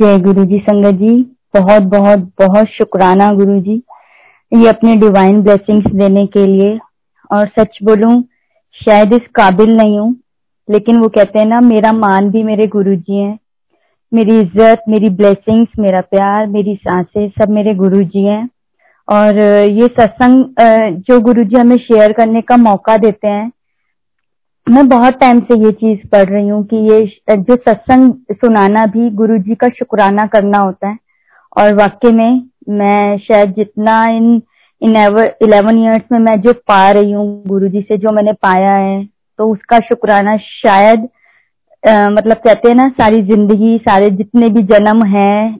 जय गुरु जी संगत जी। बहुत बहुत बहुत शुक्राना गुरु जी ये अपने डिवाइन ब्लेसिंग्स देने के लिए। और सच बोलूँ, शायद इस काबिल नहीं हूँ, लेकिन वो कहते हैं ना, मेरा मान भी मेरे गुरु जी हैं। मेरी इज़्ज़त, मेरी ब्लेसिंग्स मेरा प्यार, मेरी साँसें सब मेरे गुरु जी हैं। और ये सत्संग जो गुरु जी हमें शेयर करने का मौका देते हैं मैं बहुत टाइम से ये चीज़ पढ़ रही हूँ कि ये जो सत्संग सुनाना भी गुरु जी का शुक्राना करना होता है। और वाक्य में मैं शायद जितना इन इन इलेवन ईयर्स में मैं जो पा रही हूँ गुरु जी से जो मैंने पाया है तो उसका शुक्राना शायद आ, मतलब कहते हैं ना सारी ज़िंदगी सारे जितने भी जन्म है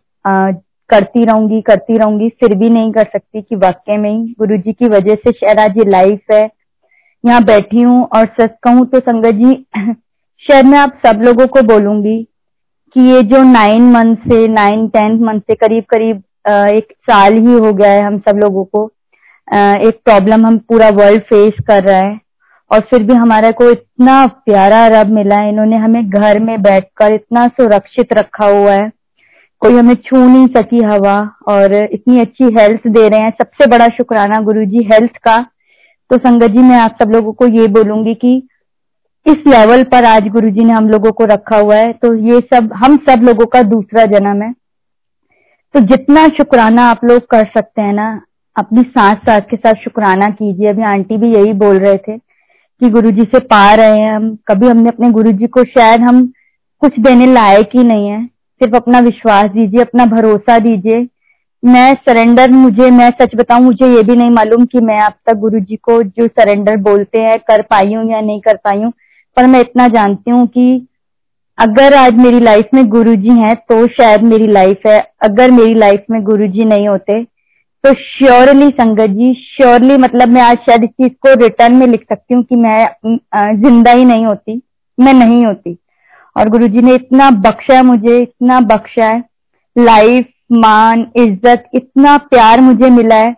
करती रहूँगी करती रहूँगी फिर भी नहीं कर सकती कि वाक्य में ही गुरु जी की वजह से शायद आज ये लाइफ है। यहाँ बैठी हूँ और सच कहूँ तो संगत जी शायद मैं आप सब लोगों को बोलूँगी कि ये जो नाइन मंथ से नाइन टेंथ मंथ से करीब करीब एक साल ही हो गया है हम सब लोगों को। एक प्रॉब्लम हम पूरा वर्ल्ड फेस कर रहा है और फिर भी हमारा को इतना प्यारा रब मिला है। इन्होंने हमें घर में बैठकर इतना सुरक्षित रखा हुआ है। कोई हमें छू नहीं सकी हवा और इतनी अच्छी हेल्थ दे रहे हैं। सबसे बड़ा शुक्राना गुरु जी हेल्थ का। तो संगत जी, मैं आप सब लोगों को ये बोलूँगी कि इस लेवल पर आज गुरु जी ने हम लोगों को रखा हुआ है तो ये सब, हम सब लोगों का दूसरा जन्म है। तो जितना शुक्राना आप लोग कर सकते हैं ना, अपनी सांस सांस के साथ शुक्राना कीजिए। अभी आंटी भी यही बोल रहे थे कि गुरु जी से पा रहे हैं हम। कभी हमने अपने गुरु जी को शायद हम कुछ देने लायक ही नहीं है। सिर्फ़ अपना विश्वास दीजिए, अपना भरोसा दीजिए मैं सरेंडर मुझे, मैं सच बताऊँ, मुझे ये भी नहीं मालूम कि मैं अब तक गुरु जी को जो सरेंडर बोलते हैं, कर पाई हूँ या नहीं कर पाई हूँ। पर मैं इतना जानती हूँ कि अगर आज मेरी लाइफ में गुरु जी हैं तो शायद मेरी लाइफ है। अगर मेरी लाइफ में गुरु जी नहीं होते तो श्योरली संगत जी श्योरली मतलब मैं आज शायद इस चीज़ को रिटर्न में लिख सकती हूँ कि मैं ज़िंदा ही नहीं होती, मैं नहीं होती। और गुरु जी ने इतना बख्शा मुझे, इतना बख्शा है। लाइफ मान, इज़्ज़त, इतना प्यार मुझे मिला है।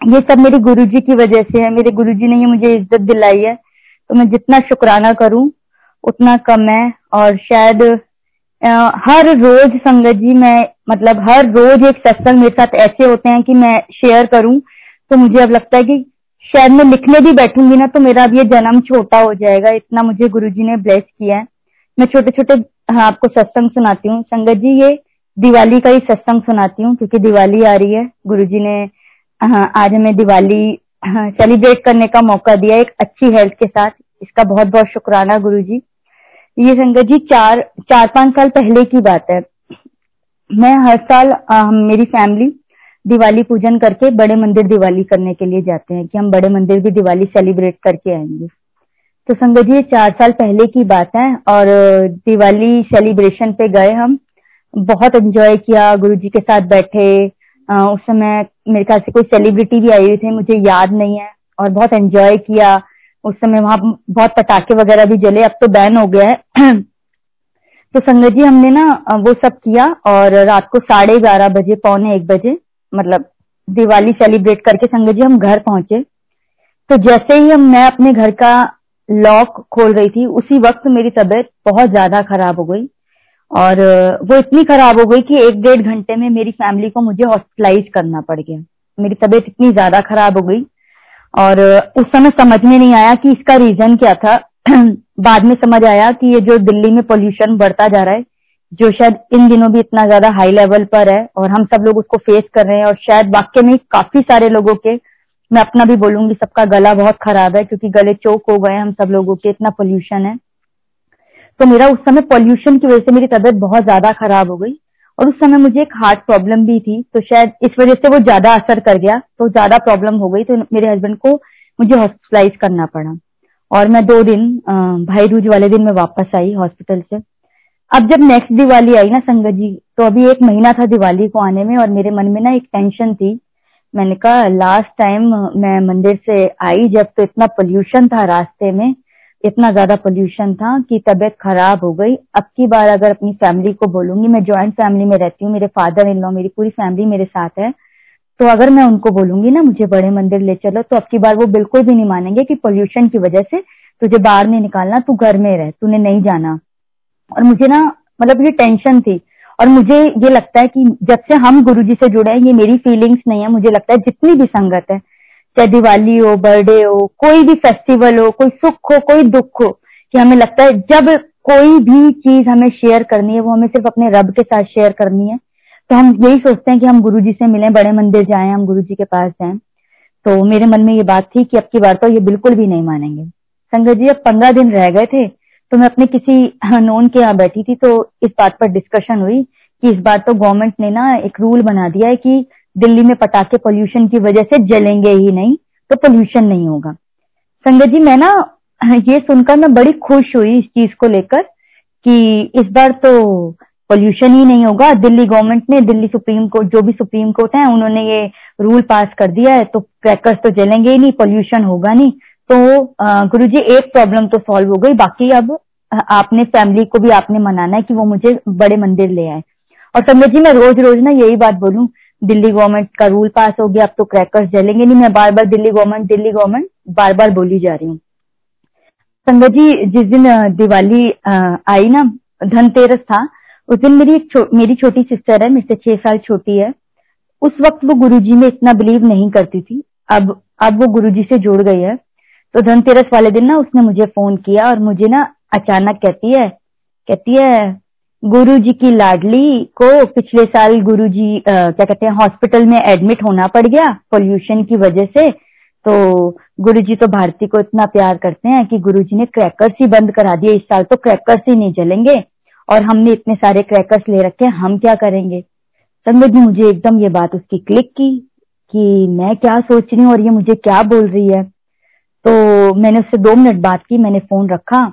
ये सब मेरे गुरुजी की वजह से है। मेरे गुरुजी ने ये मुझे इज़्ज़त दिलाई है। तो मैं जितना शुक्राना करूँ, उतना कम है। और शायद हर रोज संगत जी, मैं मतलब हर रोज एक सत्संग मेरे साथ ऐसे होते हैं कि मैं शेयर करूँ तो मुझे अब लगता है कि शायद मैं लिखने भी बैठूँगी ना तो मेरा अब ये जन्म छोटा हो जाएगा। इतना मुझे गुरुजी ने ब्लेस किया है। मैं छोटे छोटे हाँ आपको सत्संग सुनाती हूँ। संगत जी, ये दिवाली का ही सत्संग सुनाती हूँ क्योंकि दिवाली आ रही है। गुरु जी ने आज हमें दिवाली सेलिब्रेट करने का मौका दिया एक अच्छी हेल्थ के साथ। इसका बहुत बहुत शुक्राना गुरु जी ये संगत जी चार चार पाँच साल पहले की बात है। मैं हर साल आ, मेरी फैमिली दिवाली पूजन करके बड़े मंदिर दिवाली करने के लिए जाते हैं कि हम बड़े मंदिर भी दिवाली सेलिब्रेट करके आएँगे। तो संगत जी ये चार साल पहले की बात है और दिवाली सेलिब्रेशन पे गए हम। बहुत एंजॉय किया गुरु जी के साथ बैठे। उस समय मेरे ख्याल से कोई सेलिब्रिटी भी आई हुई थे, मुझे याद नहीं है, और बहुत एंजॉय किया। उस समय वहाँ बहुत पटाखे वगैरह भी जले, अब तो बैन हो गया है। तो संगत जी, हमने ना वो सब किया, और रात को साढ़े ग्यारह बजे, पौने एक बजे मतलब दिवाली सेलिब्रेट करके संगत जी, हम घर पहुँचे। तो जैसे ही हम, मैं अपने घर का लॉक खोल रही थी, उसी वक्त मेरी तबीयत बहुत ज़्यादा खराब हो गई। और वो इतनी खराब हो गई कि एक डेढ़ घंटे में मेरी फैमिली को मुझे हॉस्पिटलाइज करना पड़ गया। मेरी तबीयत इतनी ज़्यादा खराब हो गई। और, उस समय समझ में नहीं आया कि इसका रीजन क्या था। बाद में समझ आया कि ये जो दिल्ली में पोल्यूशन बढ़ता जा रहा है, जो शायद इन दिनों भी इतना ज़्यादा हाई लेवल पर है और हम सब लोग उसको फेस कर रहे हैं और शायद वाक्य में काफ़ी सारे लोगों के, मैं अपना भी बोलूँगी सबका गला बहुत खराब है क्योंकि गले चौक हो गए हम सब लोगों के, इतना पोल्यूशन है। तो मेरा उस समय पॉल्यूशन की वजह से मेरी तबीयत बहुत ज़्यादा खराब हो गई और उस समय मुझे एक हार्ट प्रॉब्लम भी थी तो शायद इस वजह से वो ज़्यादा असर कर गया तो ज़्यादा प्रॉब्लम हो गई तो मेरे हस्बैंड को मुझे हॉस्पिटलाइज करना पड़ा। और मैं दो दिन भाई दूज वाले दिन में वापस आई हॉस्पिटल से। अब जब नेक्स्ट दिवाली आई ना संगत जी तो अभी एक महीना था दिवाली को आने में और मेरे मन में ना एक टेंशन थी। मैंने कहा लास्ट टाइम मैं मंदिर से आई जब तो इतना पोल्यूशन था रास्ते में इतना ज़्यादा पोल्यूशन था कि तबीयत खराब हो गई। अब की बार अगर अपनी फैमिली को बोलूँगी, मैं ज्वाइंट फैमिली में रहती हूँ, मेरे फादर इन लॉ मेरी पूरी फैमिली मेरे साथ है तो अगर मैं उनको बोलूँगी ना, मुझे बड़े मंदिर ले चलो तो अब की बार वो बिल्कुल भी नहीं मानेंगे कि पोल्यूशन की वजह से तुझे बाहर नहीं निकालना, तू घर में रह, तूने नहीं जाना। और मुझे ना मतलब ये टेंशन थी। और मुझे ये लगता है कि जब से हम गुरु जी से जुड़े हैं, ये मेरी फीलिंग्स नहीं है, मुझे लगता है जितनी भी संगत है चाहे दिवाली हो, बर्थडे हो, कोई भी फेस्टिवल हो, कोई सुख हो, कोई दुख हो, कि हमें लगता है जब कोई भी चीज़ हमें शेयर करनी है, वो हमें सिर्फ़ अपने रब के साथ शेयर करनी है तो हम यही सोचते हैं कि हम गुरु जी से मिलें, बड़े मंदिर जाएँ, हम गुरु जी के पास जाएँ। तो मेरे मन में ये बात थी कि अब की बार तो ये बिल्कुल भी नहीं मानेंगे। संगत जी, अब पंद्रह दिन रह गए थे तो मैं अपने किसी नोन के यहाँ बैठी थी तो इस बात पर डिस्कशन हुई कि इस बार तो गवर्नमेंट ने ना एक रूल बना दिया है कि दिल्ली में पटाखे पोल्यूशन की वजह से जलेंगे ही नहीं तो पोल्यूशन नहीं होगा। संगत जी, मैं ना, ये सुनकर मैं बड़ी खुश हुई इस चीज़ को लेकर कि इस बार तो पोल्यूशन ही नहीं होगा। दिल्ली गवर्नमेंट ने, दिल्ली सुप्रीम कोर्ट जो भी सुप्रीम कोर्ट है, उन्होंने ये रूल पास कर दिया है तो क्रैकर्स तो जलेंगे ही नहीं पोल्यूशन होगा नहीं। तो गुरु जी एक प्रॉब्लम तो सॉल्व हो गई। बाकी अब आपने फैमिली को भी आपने मनाना है कि वो मुझे बड़े मंदिर ले आए। और संगत जी, मैं रोज रोज ना यही बात बोलूँ दिल्ली गवर्नमेंट का रूल पास हो गया अब तो क्रैकर्स जलेंगे नहीं मैं बार बार दिल्ली गवर्नमेंट दिल्ली गवर्नमेंट बार बार बोली जा रही हूँ। संगत जी जिस दिन दिवाली आई ना धनतेरस था उस दिन मेरी एक छो, मेरी छोटी सिस्टर है मेरे से छह साल छोटी है उस वक्त वो गुरुजी में इतना बिलीव नहीं करती थी अब अब वो गुरुजी से जुड़ गई है तो धनतेरस वाले दिन ना उसने मुझे फ़ोन किया और मुझे ना अचानक कहती है कहती है गुरु जी की लाडली को पिछले साल गुरु जी आ, क्या कहते हैं हॉस्पिटल में एडमिट होना पड़ गया पोल्यूशन की वजह से। तो गुरु जी तो भारती को इतना प्यार करते हैं कि गुरु जी ने क्रैकर्स ही बंद करा दिए। इस साल तो क्रैकर्स ही नहीं जलेंगे और हमने इतने सारे क्रैकर्स ले रखे हम क्या करेंगे? संगत जी मुझे एकदम ये बात उसकी क्लिक की कि मैं क्या सोच रही हूँ और ये मुझे क्या बोल रही है। तो मैंने उससे दो मिनट बात की मैंने फ़ोन रखा।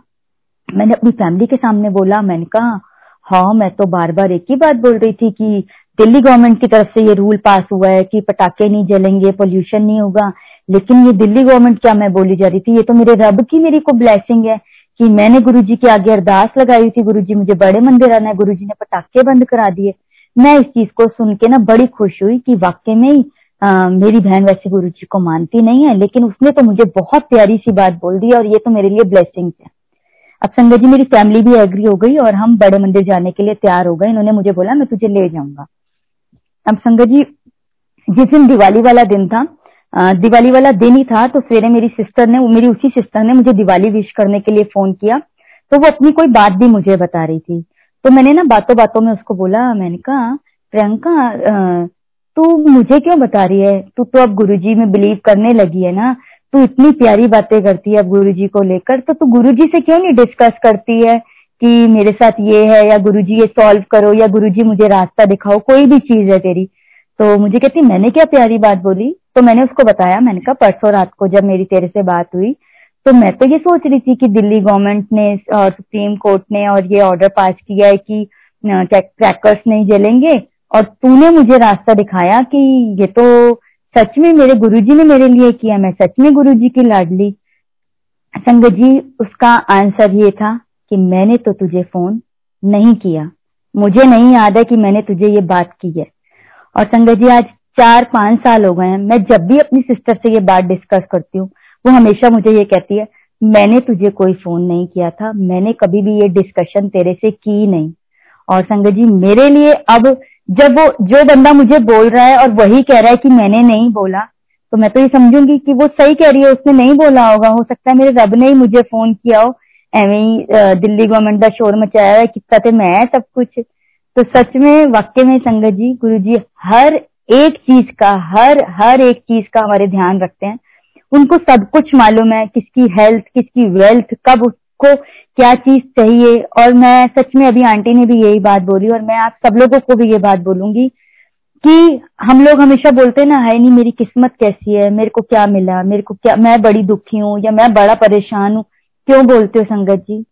मैंने अपनी फैमिली के सामने बोला मैंने कहा हाँ मैं तो बार बार एक ही बात बोल रही थी कि दिल्ली गवर्नमेंट की तरफ़ से ये रूल पास हुआ है कि पटाखे नहीं जलेंगे पोल्यूशन नहीं होगा। लेकिन ये दिल्ली गवर्नमेंट क्या मैं बोली जा रही थी? ये तो मेरे रब की मेरी को ब्लेसिंग है कि मैंने गुरु जी के आगे अरदास लगाई थी। गुरु जी मुझे बड़े मंदिर आना है। गुरु जी ने पटाखे बंद करा दिए। मैं इस चीज़ को सुन के ना बड़ी खुश हुई कि वाकई में ही आ, मेरी बहन वैसे गुरु जी को मानती नहीं है लेकिन उसने तो मुझे बहुत प्यारी सी बात बोल दी और ये तो मेरे लिए ब्लेसिंग है। अब संगत जी, मेरी फैमिली भी एग्री हो गई और हम बड़े मंदिर जाने के लिए तैयार हो गए। इन्होंने मुझे बोला, मैं तुझे ले जाऊँगा। अब संगत जी, जिस दिन दिवाली वाला दिन था दिवाली वाला दिन ही था तो सवेरे मेरी सिस्टर ने, मेरी उसी सिस्टर ने मुझे दिवाली विश करने के लिए फ़ोन किया। तो वो अपनी कोई बात भी मुझे बता रही थी। तो मैंने ना बातों बातों में उसको बोला, मैंने कहा, प्रियंका तू मुझे क्यों बता रही है? तू तो अब गुरुजी में बिलीव करने लगी है ना। तू इतनी प्यारी बातें करती है अब गुरुजी को लेकर तो तू गुरुजी से क्यों नहीं डिस्कस करती है कि मेरे साथ ये है या गुरुजी ये सॉल्व करो या गुरुजी मुझे रास्ता दिखाओ, कोई भी चीज़ है तेरी। तो मुझे कहती, मैंने क्या प्यारी बात बोली? तो मैंने उसको बताया, मैंने कहा, परसों रात को जब मेरी तेरे से बात हुई तो मैं तो ये सोच रही थी कि दिल्ली गवर्नमेंट ने और सुप्रीम कोर्ट ने और ये ऑर्डर पास किया है कि क्रैकर्स नहीं जलेंगे, और तूने मुझे रास्ता दिखाया कि ये तो सच में मेरे गुरुजी ने मेरे लिए किया, मैं सच में गुरुजी की लाडली संगत जी, उसका आंसर ये था कि मैंने तो तुझे फ़ोन नहीं किया। मुझे नहीं याद है कि मैंने तुझे ये बात की है। और संगत जी, आज चार पाँच साल हो गए हैं। मैं जब भी अपनी सिस्टर से ये बात डिस्कस करती हूँ, वो हमेशा मुझे ये कहती है, मैंने तुझे कोई फ़ोन नहीं किया था। मैंने कभी भी ये डिस्कशन तेरे से की नहीं। और संगत जी, मेरे लिए अब जब वो, जो बंदा मुझे बोल रहा है और वही कह रहा है कि मैंने नहीं बोला तो मैं तो ये समझूँगी कि वो सही कह रही है, उसने नहीं बोला होगा। हो सकता है मेरे रब ने ही मुझे फ़ोन किया हो एवं ही दिल्ली गवर्नमेंट का शोर मचाया है, कितना थे मैं सब कुछ। तो सच में, वाक्य में संगत जी, गुरु जी हर एक चीज़ का, हर हर एक चीज़ का हमारे ध्यान रखते हैं। उनको सब कुछ मालूम है, किसकी हेल्थ किसकी वेल्थ कब उसको क्या चीज़ चाहिए? और मैं सच में अभी आंटी ने भी यही बात बोली और मैं आप सब लोगों को भी ये बात बोलूँगी कि हम लोग हमेशा बोलते हैं ना है नहीं, मेरी किस्मत कैसी है? मेरे को क्या मिला? मेरे को क्या, मैं बड़ी दुखी हूँ या मैं बड़ा परेशान हूँ? क्यों बोलते हो संगत जी?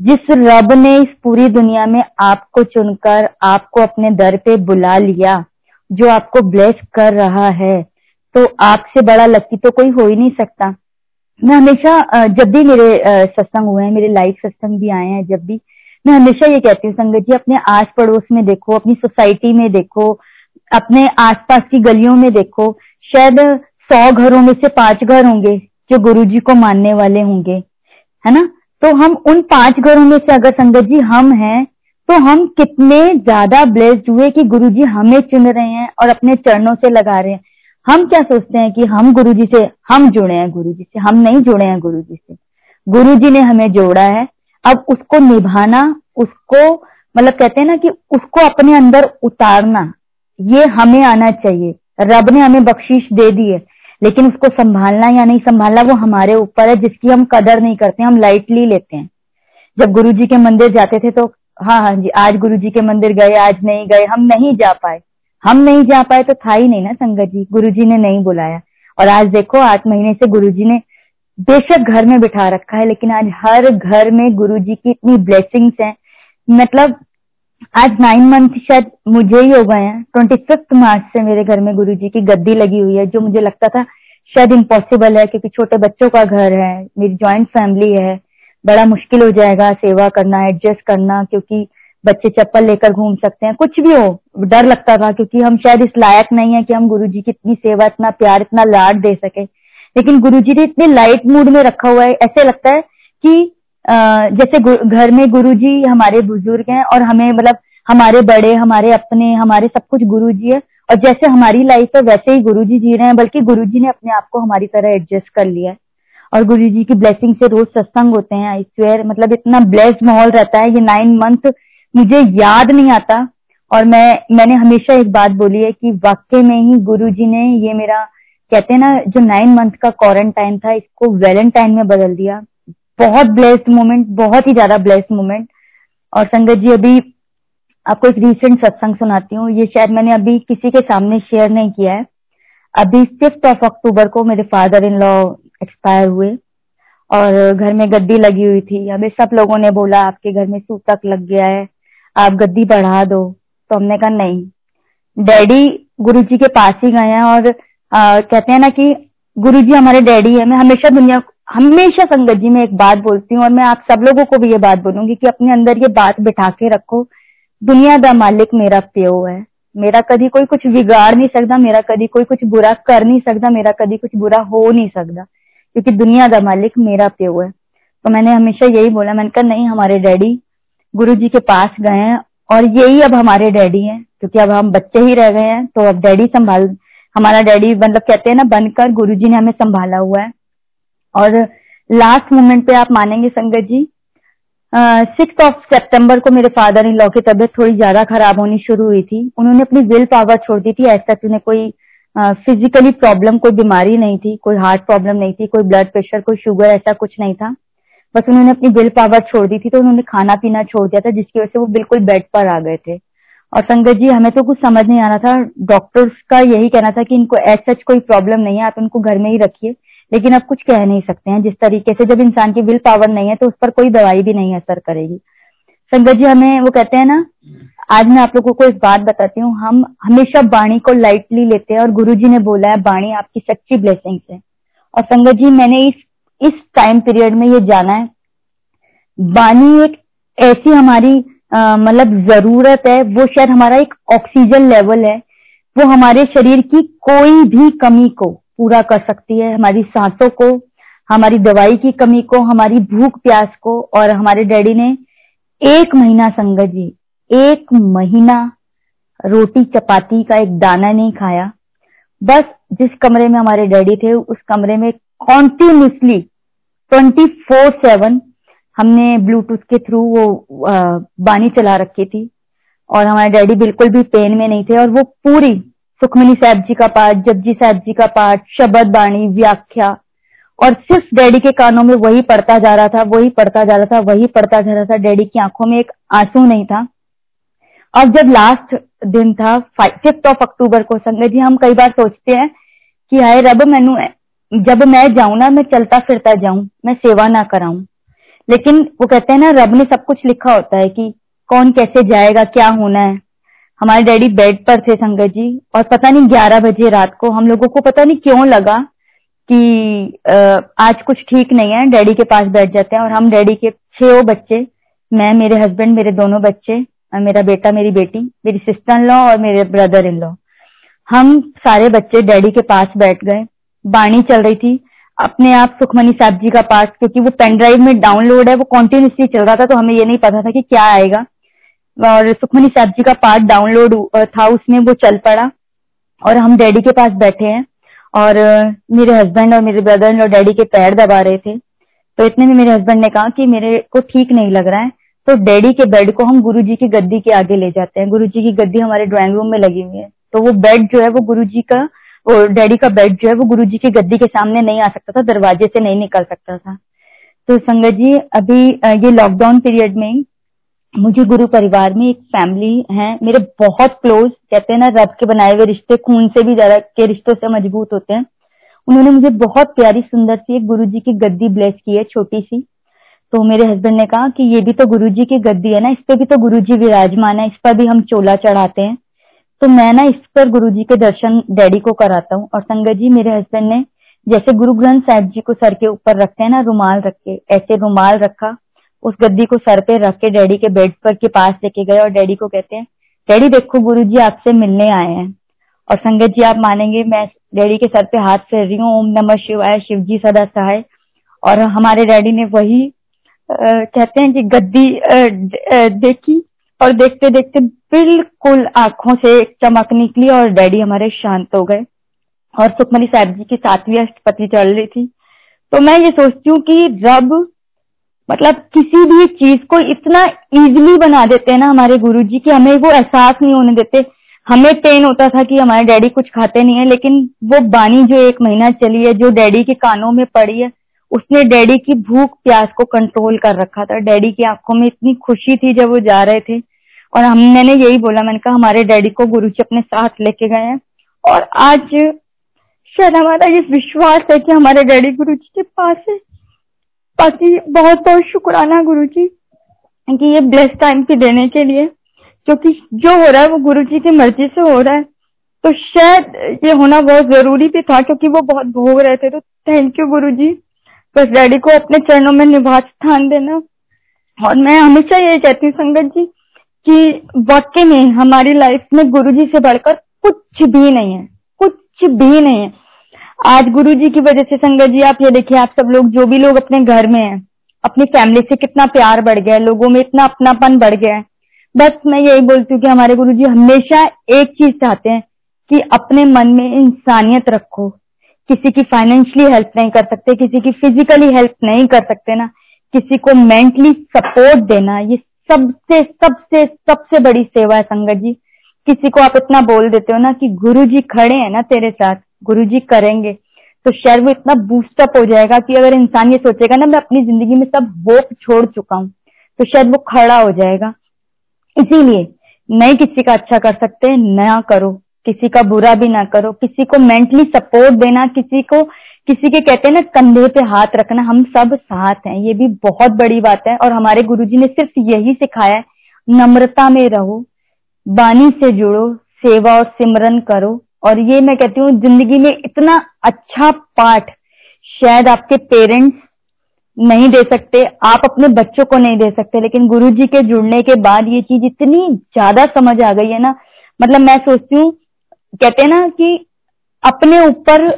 जिस रब ने इस पूरी दुनिया में आपको चुनकर, आपको अपने दर पे बुला लिया, जो आपको ब्लेस कर रहा है तो आपसे बड़ा लकी तो कोई हो ही नहीं सकता। मैं हमेशा जब भी मेरे सत्संग हुए हैं, मेरे लाइव सत्संग भी आए हैं, जब भी, मैं हमेशा ये कहती हूँ, संगत जी, अपने आस पड़ोस में देखो, अपनी सोसाइटी में देखो, अपने आसपास की गलियों में देखो, शायद सौ घरों में से पाँच घर होंगे, जो गुरु जी को मानने वाले होंगे, है ना? तो हम उन पाँच घरों में से अगर संगत जी हम हैं तो हम कितने ज़्यादा ब्लेस्ड हुए कि गुरुजी हमें चुन रहे हैं और अपने चरणों से लगा रहे हैं। हम क्या सोचते हैं कि हम गुरुजी से हम जुड़े हैं, गुरुजी से हम नहीं जुड़े हैं गुरुजी से। गुरुजी ने हमें जोड़ा है। अब उसको निभाना, उसको मतलब कहते हैं ना कि उसको अपने अंदर उतारना, ये हमें आना चाहिए। रब ने हमें बख्शीश दे दी है, लेकिन उसको संभालना या नहीं संभालना वो हमारे ऊपर है, जिसकी हम कदर नहीं करते, हम लाइटली लेते हैं। जब गुरु जी के मंदिर जाते थे तो हाँ हाँ जी, आज गुरु जी के मंदिर गए, आज नहीं गए, हम नहीं जा पाए। हम नहीं जा पाए तो था ही नहीं ना संगत जी गुरु जी ने नहीं बुलाया। और आज देखो, आठ महीने से गुरु जी ने बेशक घर में बिठा रखा है, लेकिन आज हर घर में गुरु जी की इतनी ब्लेसिंग्स हैं। मतलब आज नाइन मंथ शायद मुझे ही हो गए हैं। ट्वेंटी फिफ्थ मार्च से मेरे घर में गुरु जी की गद्दी लगी हुई है, जो मुझे लगता था शायद इम्पॉसिबल है, क्योंकि छोटे बच्चों का घर है, मेरी ज्वाइंट फैमिली है। बड़ा मुश्किल हो जाएगा सेवा करना एडजस्ट करना, क्योंकि बच्चे चप्पल लेकर घूम सकते हैं। कुछ भी हो, डर लगता था क्योंकि हम शायद इस लायक नहीं है कि हम गुरु की इतनी सेवा, इतना प्यार, इतना लाड दे सके। लेकिन गुरु ने इतने लाइट मूड में रखा हुआ है। ऐसे लगता है कि जैसे घर में गुरु हमारे बुज़ुर्ग हैं और हमें मतलब हमारे बड़े, हमारे अपने, हमारे सब कुछ गुरु जी है। और जैसे हमारी लाइफ है, वैसे ही गुरु जी जी रहे हैं, बल्कि गुरु जी ने अपने आप को हमारी तरह एडजस्ट कर लिया है। और गुरु जी की ब्लेसिंग से रोज सत्संग होते हैं आई स्वेयर मतलब इतना ब्लेस्ड माहौल रहता है। ये नाइन मंथ मुझे याद नहीं आता। और मैं, मैंने हमेशा एक बात बोली है कि वाकई में ही गुरु जी ने ये मेरा, कहते हैं ना, जो नाइन मंथ का क्वारंटाइन था, इसको वैलेंटाइन में बदल दिया। बहुत ब्लेस्ड मोमेंट बहुत ही ज़्यादा ब्लेस्ड मोमेंट और संगत जी, अभी आपको एक रिसेंट सत्संग सुनाती हूँ। ये शायद मैंने अभी किसी के सामने शेयर नहीं किया है। अभी फिफ्थ ऑफ़ अक्टूबर को मेरे फादर इन लॉ एक्सपायर हुए। और घर में गद्दी लगी हुई थी। अभी सब लोगों ने बोला, आपके घर में सूतक लग गया है। आप गद्दी बढ़ा दो। तो हमने कहा नहीं। डैडी गुरु जी के पास ही गए हैं और आ, कहते हैं ना कि गुरु जी हमारे डैडी है। मैं हमेशा दुनिया हमेशा संगत जी में एक बात बोलती हूँ और मैं आप सब लोगों को भी ये बात बोलूँगी कि अपने अंदर ये बात बिठा के रखो दुनिया का मालिक मेरा प्यो है। मेरा कभी कोई कुछ बिगाड़ नहीं सकता मेरा कभी कोई कुछ बुरा कर नहीं सकता मेरा कभी कुछ बुरा हो नहीं सकता क्योंकि दुनिया का मालिक मेरा प्यो है। तो मैंने हमेशा यही बोला मैंने कहा नहीं हमारे डैडी गुरु जी के पास गए हैं और यही अब हमारे डैडी हैं, क्योंकि अब हम बच्चे ही रह गए हैं तो अब डैडी संभाल, हमारा डैडी मतलब कहते हैं ना, बनकर गुरु जी ने हमें संभाला हुआ है। और लास्ट मोमेंट पे आप मानेंगे संगत जी सिक्स ऑफ़ सितंबर को मेरे फादर इन लॉ की तबीयत थोड़ी ज़्यादा खराब होनी शुरू हुई थी। उन्होंने अपनी विल पावर छोड़ दी थी, ऐसा उन्हें कोई फिजिकली प्रॉब्लम कोई बीमारी नहीं थी, कोई हार्ट प्रॉब्लम नहीं थी, कोई ब्लड प्रेशर कोई शुगर ऐसा कुछ नहीं था। बस उन्होंने अपनी विल पावर छोड़ दी थी तो उन्होंने खाना पीना छोड़ दिया था, जिसकी वजह से वो बिल्कुल बेड पर आ गए थे। और संगत जी, हमें तो कुछ समझ नहीं आना था। डॉक्टर्स का यही कहना था कि इनको एज सच कोई प्रॉब्लम नहीं है, आप उनको घर में ही रखिए। लेकिन आप कुछ कह नहीं सकते हैं, जिस तरीके से जब इंसान की विल पावर नहीं है तो उस पर कोई दवाई भी नहीं असर करेगी। संगत जी, हमें वो कहते हैं ना, आज मैं आप लोगों को एक बात बताती हूँ, हम हमेशा बाणी को लाइटली लेते हैं, और गुरु जी ने बोला है बाणी आपकी सच्ची ब्लेसिंग है। और संगत जी, मैंने इस इस टाइम पीरियड में ये जाना है। बाणी एक ऐसी हमारी मतलब ज़रूरत है, वो शायद हमारा एक ऑक्सीजन लेवल है। वो हमारे शरीर की कोई भी कमी को पूरा कर सकती है। हमारी सांसों को, हमारी दवाई की कमी को, हमारी भूख प्यास को और हमारे डैडी ने एक महीना संगत जी, एक महीना रोटी चपाती का एक दाना नहीं खाया। बस जिस कमरे में हमारे डैडी थे, उस कमरे में कॉन्टिन्यूसली ट्वेंटी फोर सेवन हमने ब्लूटूथ के थ्रू वो बानी चला रखी थी। और हमारे डैडी बिल्कुल भी पेन में नहीं थे और वो पूरी सुखमनी साहब जी का पाठ जपजी साहब जी का पाठ, शब्द बाणी, व्याख्या और सिर्फ़ डैडी के कानों में वही पढ़ता जा रहा था, वही पढ़ता जा रहा था, वही पढ़ता जा रहा था। डैडी की आँखों में एक आँसू नहीं था। अब जब लास्ट दिन था फिफ्थ ऑफ़ अक्टूबर को, संगत जी, हम कई बार सोचते हैं कि हाय रब, मैनू जब मैं जाऊँ ना, मैं चलता फिरता जाऊँ, मैं सेवा ना कराऊं। लेकिन वो कहते हैं ना, रब ने सब कुछ लिखा होता है कि कौन कैसे जाएगा, क्या होना है। हमारे डैडी बेड पर थे संगत जी, और पता नहीं ग्यारह बजे रात को हम लोगों को पता नहीं क्यों लगा कि आज कुछ ठीक नहीं है, डैडी के पास बैठ जाते हैं, और हम डैडी के छह बच्चे, मैं, मेरे हस्बैंड मेरे दोनों बच्चे मेरा बेटा, मेरी बेटी, मेरी सिस्टर इन लॉ और मेरे ब्रदर इन लॉ हम सारे बच्चे डैडी के पास बैठ गए। बाणी चल रही थी। अपने आप सुखमनी साहब जी का पाठ, क्योंकि वो पेन ड्राइव में डाउनलोड है, वो कॉन्टिन्यूसली चल रहा था तो हमें ये नहीं पता था कि क्या आएगा। और सुखमनी साहब जी का पार्ट डाउनलोड था, उसमें वो चल पड़ा। और हम डैडी के पास बैठे हैं, और मेरे हस्बैंड और मेरे ब्रदर और डैडी के पैर दबा रहे थे। तो इतने में मेरे हस्बैंड ने कहा कि मेरे को ठीक नहीं लग रहा है तो डैडी के बेड को हम गुरुजी की गद्दी के आगे ले जाते हैं। गुरुजी की गद्दी हमारे ड्राइंग रूम में लगी हुई है। तो वो बेड जो है, वो गुरुजी का वो डैडी का बेड जो है वो गुरुजी की गद्दी के सामने नहीं आ सकता था, दरवाजे से नहीं निकल सकता था। तो संगत जी, अभी ये लॉकडाउन पीरियड में मुझे गुरु परिवार में एक फैमिली है, मेरे बहुत क्लोज कहते हैं ना, रब के बनाए हुए रिश्ते, खून से भी ज़्यादा के रिश्तों से मज़बूत होते हैं। उन्होंने मुझे बहुत प्यारी, सुंदर सी एक गुरु जी की गद्दी ब्लेस की है, छोटी सी। तो मेरे हस्बैंड ने कहा कि ये भी तो गुरु जी की गद्दी है ना, इस पे भी तो गुरु जी विराजमान है, इस पर भी हम चोला चढ़ाते हैं। तो मैं ना इस पर गुरु जी के दर्शन डैडी को कराता हूँ। और संगत जी मेरे हस्बैंड ने जैसे गुरु ग्रंथ साहिब जी को सर के ऊपर रखते हैं ना रुमाल रख के ऐसे रुमाल रखा उस गद्दी को सर पे रख के डैडी के बेड पर के पास लेके गए और डैडी को कहते हैं डैडी देखो गुरु जी आपसे मिलने आए हैं। और संगत जी आप मानेंगे मैं डैडी के सर पे हाथ फेर रही हूँ ओम नमः शिवाय शिव जी सदा सहाय। और हमारे डैडी ने वही आ, कहते हैं कि गद्दी आ, देखी और देखते देखते बिल्कुल आँखों से चमक निकली और डैडी हमारे शांत हो गए। और सुखमनी साहब जी की सातवीं अष्टपति चल रही थी। तो मैं ये सोचती हूँ कि रब मतलब किसी भी चीज़ को इतना इजीली बना देते हैं ना हमारे गुरु जी की हमें वो एहसास नहीं होने देते। हमें पेन होता था कि हमारे डैडी कुछ खाते नहीं है, लेकिन वो बानी जो एक महीना चली है, जो डैडी के कानों में पड़ी है, उसने डैडी की भूख प्यास को कंट्रोल कर रखा था। डैडी की आँखों में इतनी खुशी थी जब वो जा रहे थे। और हम, मैंने यही बोला, मैंने कहा, हमारे डैडी को गुरु जी अपने साथ लेके गए हैं। और आज शायद हमारा ये विश्वास है कि हमारे डैडी गुरु जी के पास है। बाकी बहुत बहुत शुक्राना गुरु जी कि ये ब्लेस टाइम की देने के लिए क्योंकि जो हो रहा है, वो गुरु जी की मर्ज़ी से हो रहा है। तो शायद ये होना बहुत ज़रूरी भी था, क्योंकि वो बहुत भोग रहे थे। तो थैंक यू गुरु जी। बस डैडी को अपने चरणों में निवास स्थान देना। और मैं हमेशा ये कहती हूँ, संगत जी कि वाकई में हमारी लाइफ में गुरु जी से बढ़कर कुछ भी नहीं है, कुछ भी नहीं है। आज गुरु जी की वजह से संगत जी, आप ये देखिए, आप सब लोग, जो भी लोग अपने घर में हैं, अपनी फैमिली से कितना प्यार बढ़ गया है, लोगों में इतना अपनापन बढ़ गया है। बस मैं यही बोलती हूँ कि हमारे गुरु जी हमेशा एक चीज़ चाहते हैं कि अपने मन में इंसानियत रखो। किसी की फाइनेंशियली हेल्प नहीं कर सकते, किसी की फिजिकली हेल्प नहीं कर सकते ना। किसी को मेंटली सपोर्ट देना, ये सबसे सबसे सबसे बड़ी सेवा है संगत जी। किसी को आप इतना बोल देते हो ना कि गुरु जी खड़े हैं ना तेरे साथ गुरु जी करेंगे तो शायद वो इतना बूस्टअप हो जाएगा कि अगर इंसान ये सोचेगा ना, मैं अपनी ज़िंदगी में सब होप छोड़ चुका हूँ तो शायद वो खड़ा हो जाएगा। इसीलिए नहीं किसी का अच्छा कर सकते, ना करो, किसी का बुरा भी ना करो, किसी को मेंटली सपोर्ट देना, किसी को किसी के कहते हैं ना, कंधे पे हाथ रखना, हम सब साथ हैं। ये भी बहुत बड़ी बात है। और हमारे गुरुजी ने सिर्फ़ यही सिखाया नम्रता में रहो बानी से जुड़ो, सेवा और सिमरन करो। और ये मैं कहती हूँ, ज़िंदगी में इतना अच्छा पाठ शायद आपके पेरेंट्स नहीं दे सकते, आप अपने बच्चों को नहीं दे सकते, लेकिन गुरु जी के जुड़ने के बाद ये चीज़ इतनी ज़्यादा समझ आ गई है ना। मतलब मैं सोचती हूँ, कहते हैं ना कि अपने ऊपर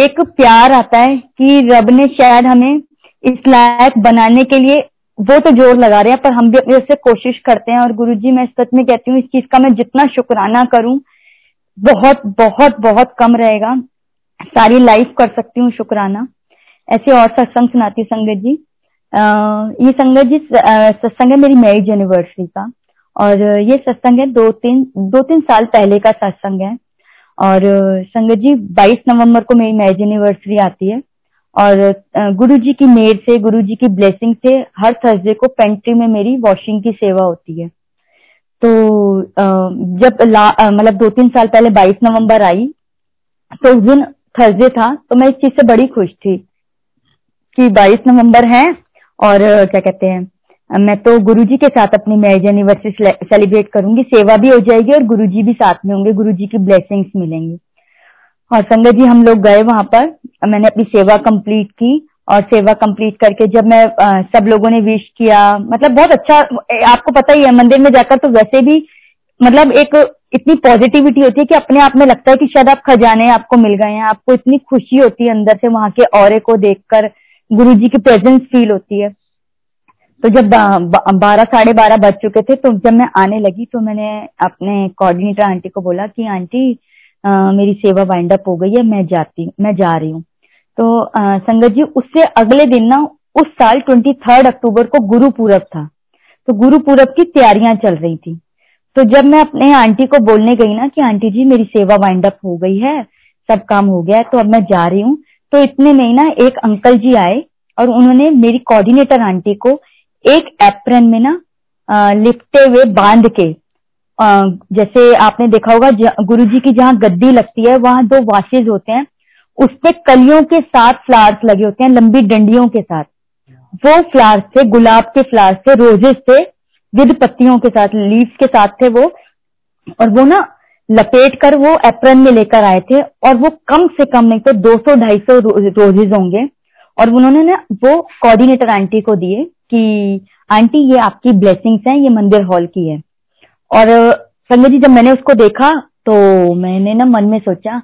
एक प्यार आता है कि रब ने शायद हमें इस लायक बनाने के लिए वो तो ज़ोर लगा रहे हैं पर हम भी अपने से कोशिश करते हैं। और गुरु जी मैं सच में कहती हूँ इस चीज़ का मैं जितना शुक्राना करूँ बहुत बहुत बहुत कम रहेगा। सारी लाइफ कर सकती हूँ शुक्राना। ऐसे और सत्संग सुनाती हूँ संगत जी। आ, ये संगत जी सत्संग है मेरी मैरिज एनिवर्सरी का। और ये सत्संग है दो तीन दो तीन साल पहले का सत्संग है। और संगत जी 22 नवंबर को मेरी मैरिज एनिवर्सरी आती है। और गुरु जी की मेर से, गुरु जी की ब्लेसिंग से, हर थर्सडे को पेंट्री में मेरी वॉशिंग की सेवा होती है। तो जब मतलब दो तीन साल पहले 22 नवंबर आई तो उस दिन थर्सडे था तो मैं इस चीज़ से बड़ी खुश थी कि 22 नवंबर है और, क्या कहते हैं मैं तो गुरुजी के साथ अपनी मैरिज एनिवर्सरी सेलिब्रेट करूँगी सेवा भी हो जाएगी और गुरुजी भी साथ में होंगे गुरुजी की ब्लेसिंग्स मिलेंगी। और संगत जी हम लोग गए वहाँ पर मैंने अपनी सेवा कंप्लीट की और सेवा कंप्लीट करके जब मैं आ, सब लोगों ने विश किया मतलब बहुत अच्छा आपको पता ही है मंदिर में जाकर तो वैसे भी मतलब एक इतनी पॉजिटिविटी होती है कि अपने आप में लगता है कि शायद आप खजाने आपको मिल गए हैं आपको इतनी खुशी होती है अंदर से वहाँ के और को देखकर गुरु जी की प्रेजेंस फील होती है। तो जब बारह साढ़े बारह बज चुके थे तो जब मैं आने लगी तो मैंने अपने कोऑर्डिनेटर आंटी को बोला कि आंटी आ, मेरी सेवा वाइंड अप हो गई है मैं जाती मैं जा रही हूँ। तो संगत जी उससे अगले दिन ना उस साल ट्वेंटी थर्ड अक्टूबर को गुरु पूरब था। तो गुरु पूरब की तैयारियाँ चल रही थी। तो जब मैं अपने आंटी को बोलने गई ना कि आंटी जी मेरी सेवा वाइंड अप हो गई है सब काम हो गया है तो अब मैं जा रही हूँ। तो इतने में ना एक अंकल जी आए और उन्होंने मेरी कोऑर्डिनेटर आंटी को एक एप्रन में ना लिपटे हुए बाँध के जैसे आपने देखा होगा गुरु जी की जहाँ गद्दी लगती है, वहाँ दो वाशेज होते हैं। उसपे कलियों के साथ फ्लावर्स लगे होते हैं, लंबी डंडियों के साथ। वो फ्लावर्स थे, गुलाब के फ्लावर्स थे रोजेस थे विद पत्तियों के साथ लीव्स के साथ थे वो। और वो ना, लपेट कर वो एप्रन में लेकर आए थे, और वो कम से कम नहीं तो 200-250 रोजेज होंगे। और उन्होंने ना, वो कोऑर्डिनेटर आंटी को दिए। कि, आंटी, ये आपकी ब्लेसिंग्स हैं, ये मंदिर हॉल की है. और संगत जी, जब मैंने उसको देखा तो मैंने ना मन में सोचा,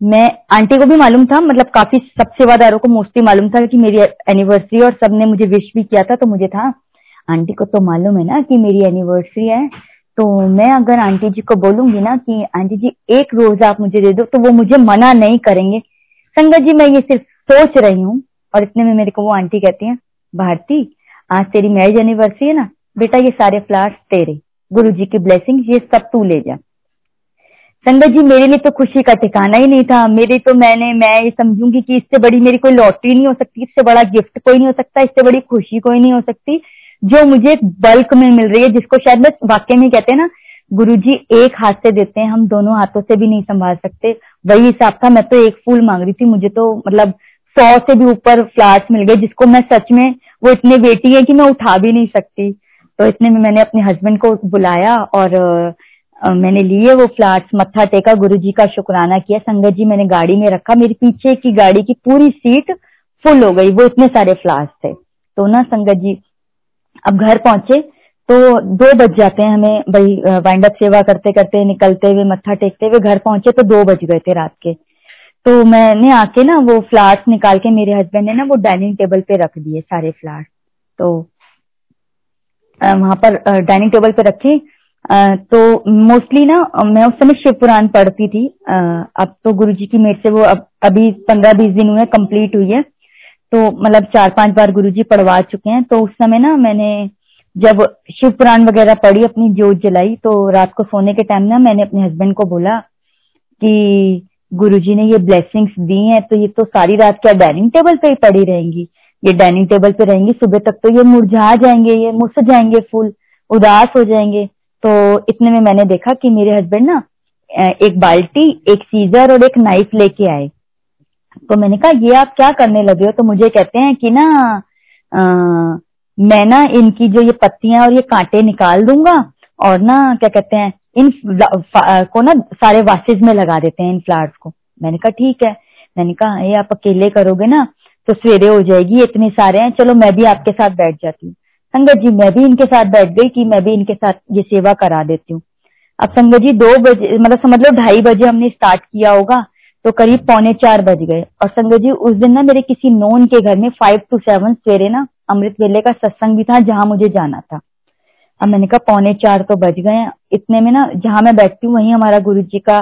मैं, आंटी को भी मालूम था मतलब काफ़ी सब सेवादारों को मोस्टली मालूम था कि मेरी एनिवर्सरी और सबने मुझे विश भी किया था तो मुझे था, आंटी को तो मालूम है ना कि मेरी एनिवर्सरी है तो मैं अगर आंटी जी को बोलूँगी ना कि, आंटी जी, एक रोज आप मुझे दे दो तो वो मुझे मना नहीं करेंगे। संगत जी, मैं ये सिर्फ़ सोच रही हूँ, और इतने में, मेरे को वो आंटी कहती है, भारती आज तेरी मैरिज एनिवर्सरी है ना? बेटा, ये सारे फ्लावर्स तेरे। गुरु जी की ब्लेसिंग ये सब तू ले जा। संगत जी, मेरे लिए तो खुशी का ठिकाना ही नहीं था। मेरे तो मैंने, मैं ये समझूँगी कि इससे बड़ी मेरी कोई लॉटरी नहीं हो सकती। इससे बड़ा गिफ्ट कोई नहीं हो सकता। इससे बड़ी खुशी कोई नहीं हो सकती। जो मुझे बल्क में मिल रही है, जिसको शायद मैं वाक्य में कहते हैं ना गुरु जी एक हाथ से देते हैं, हम दोनों हाथों से भी नहीं संभाल सकते। वही हिसाब था, मैं तो एक फूल मांग रही थी। मुझे तो मतलब सौ से भी ऊपर फ्लावर्स मिल गए, जिसको मैं सच में वो इतने बेटी है कि मैं उठा भी नहीं सकती। तो इतने में मैंने अपने हस्बैंड को बुलाया और मैंने लिए वो फ्लावर्स मत्था टेका गुरु जी का शुक्राना किया। संगत जी, मैंने गाड़ी में रखा। मेरे पीछे की गाड़ी की पूरी सीट फुल हो गई। वो इतने सारे फ्लावर्स थे। तो ना संगत जी अब घर पहुँचे तो दो बज जाते हैं हमें। भाई वाइंड अप सेवा करते करते निकलते हुए, मत्था टेकते हुए घर पहुँचे तो दो बज गए थे रात के। तो मैंने आके ना वो फ्लावर्स निकाल के मेरे हस्बैंड ने ना वो डाइनिंग टेबल पे रख दिए सारे फ्लावर्स तो वहाँ पर डाइनिंग टेबल पे रखे। तो मोस्टली ना मैं उस समय शिव पुराण पढ़ती थी। अब तो गुरु जी की मेट से वो अब, अभी पंद्रह बीस दिन हुए कंप्लीट हुई है। तो मतलब चार पाँच बार गुरु जी पढ़वा चुके हैं। तो उस समय ना मैंने जब शिव पुराण वगैरह पढ़ी, अपनी जोत जलाई तो रात को सोने के टाइम ना मैंने अपने हस्बैंड को बोला कि गुरु जी ने ये ब्लेसिंग्स दी हैं तो ये तो सारी रात क्या डाइनिंग टेबल पे ही पड़ी रहेंगी? ये डाइनिंग टेबल पे रहेंगी सुबह तक तो ये मुरझा जाएँगे ये मुस जाएँगे फूल उदास हो जाएँगे। तो इतने में मैंने देखा कि मेरे हस्बैंड ना एक बाल्टी एक सीजर और एक नाइफ लेके आए। तो मैंने कहा ये आप क्या करने लगे हो? तो मुझे कहते हैं कि ना आ, मैं ना इनकी जो ये पत्तियाँ और ये कांटे निकाल दूँगा और ना क्या कहते हैं इन को ना सारे वासेज में लगा देते हैं इन फ्लावर्स को। मैंने कहा, ठीक है। मैंने कहा, ये आप अकेले करोगे ना तो सवेरे हो जाएगी इतने सारे हैं, चलो मैं भी आपके साथ बैठ जाती हूँ। संगत जी, मैं भी इनके साथ बैठ गई कि मैं भी इनके साथ ये सेवा करा देती हूँ। अब संगत जी, दो बजे मतलब समझ लो, ढाई बजे हमने स्टार्ट किया होगा तो करीब पौने चार बज गए। और संगत जी, उस दिन ना मेरे किसी नोन के घर में फाइव टू सेवन सवेरे ना अमृत वेले का सत्संग भी था, जहाँ मुझे जाना था। अब मैंने कहा, पौने चार तो बज गए इतने में ना, जहाँ मैं बैठती हूँ, वहीं हमारा गुरु जी का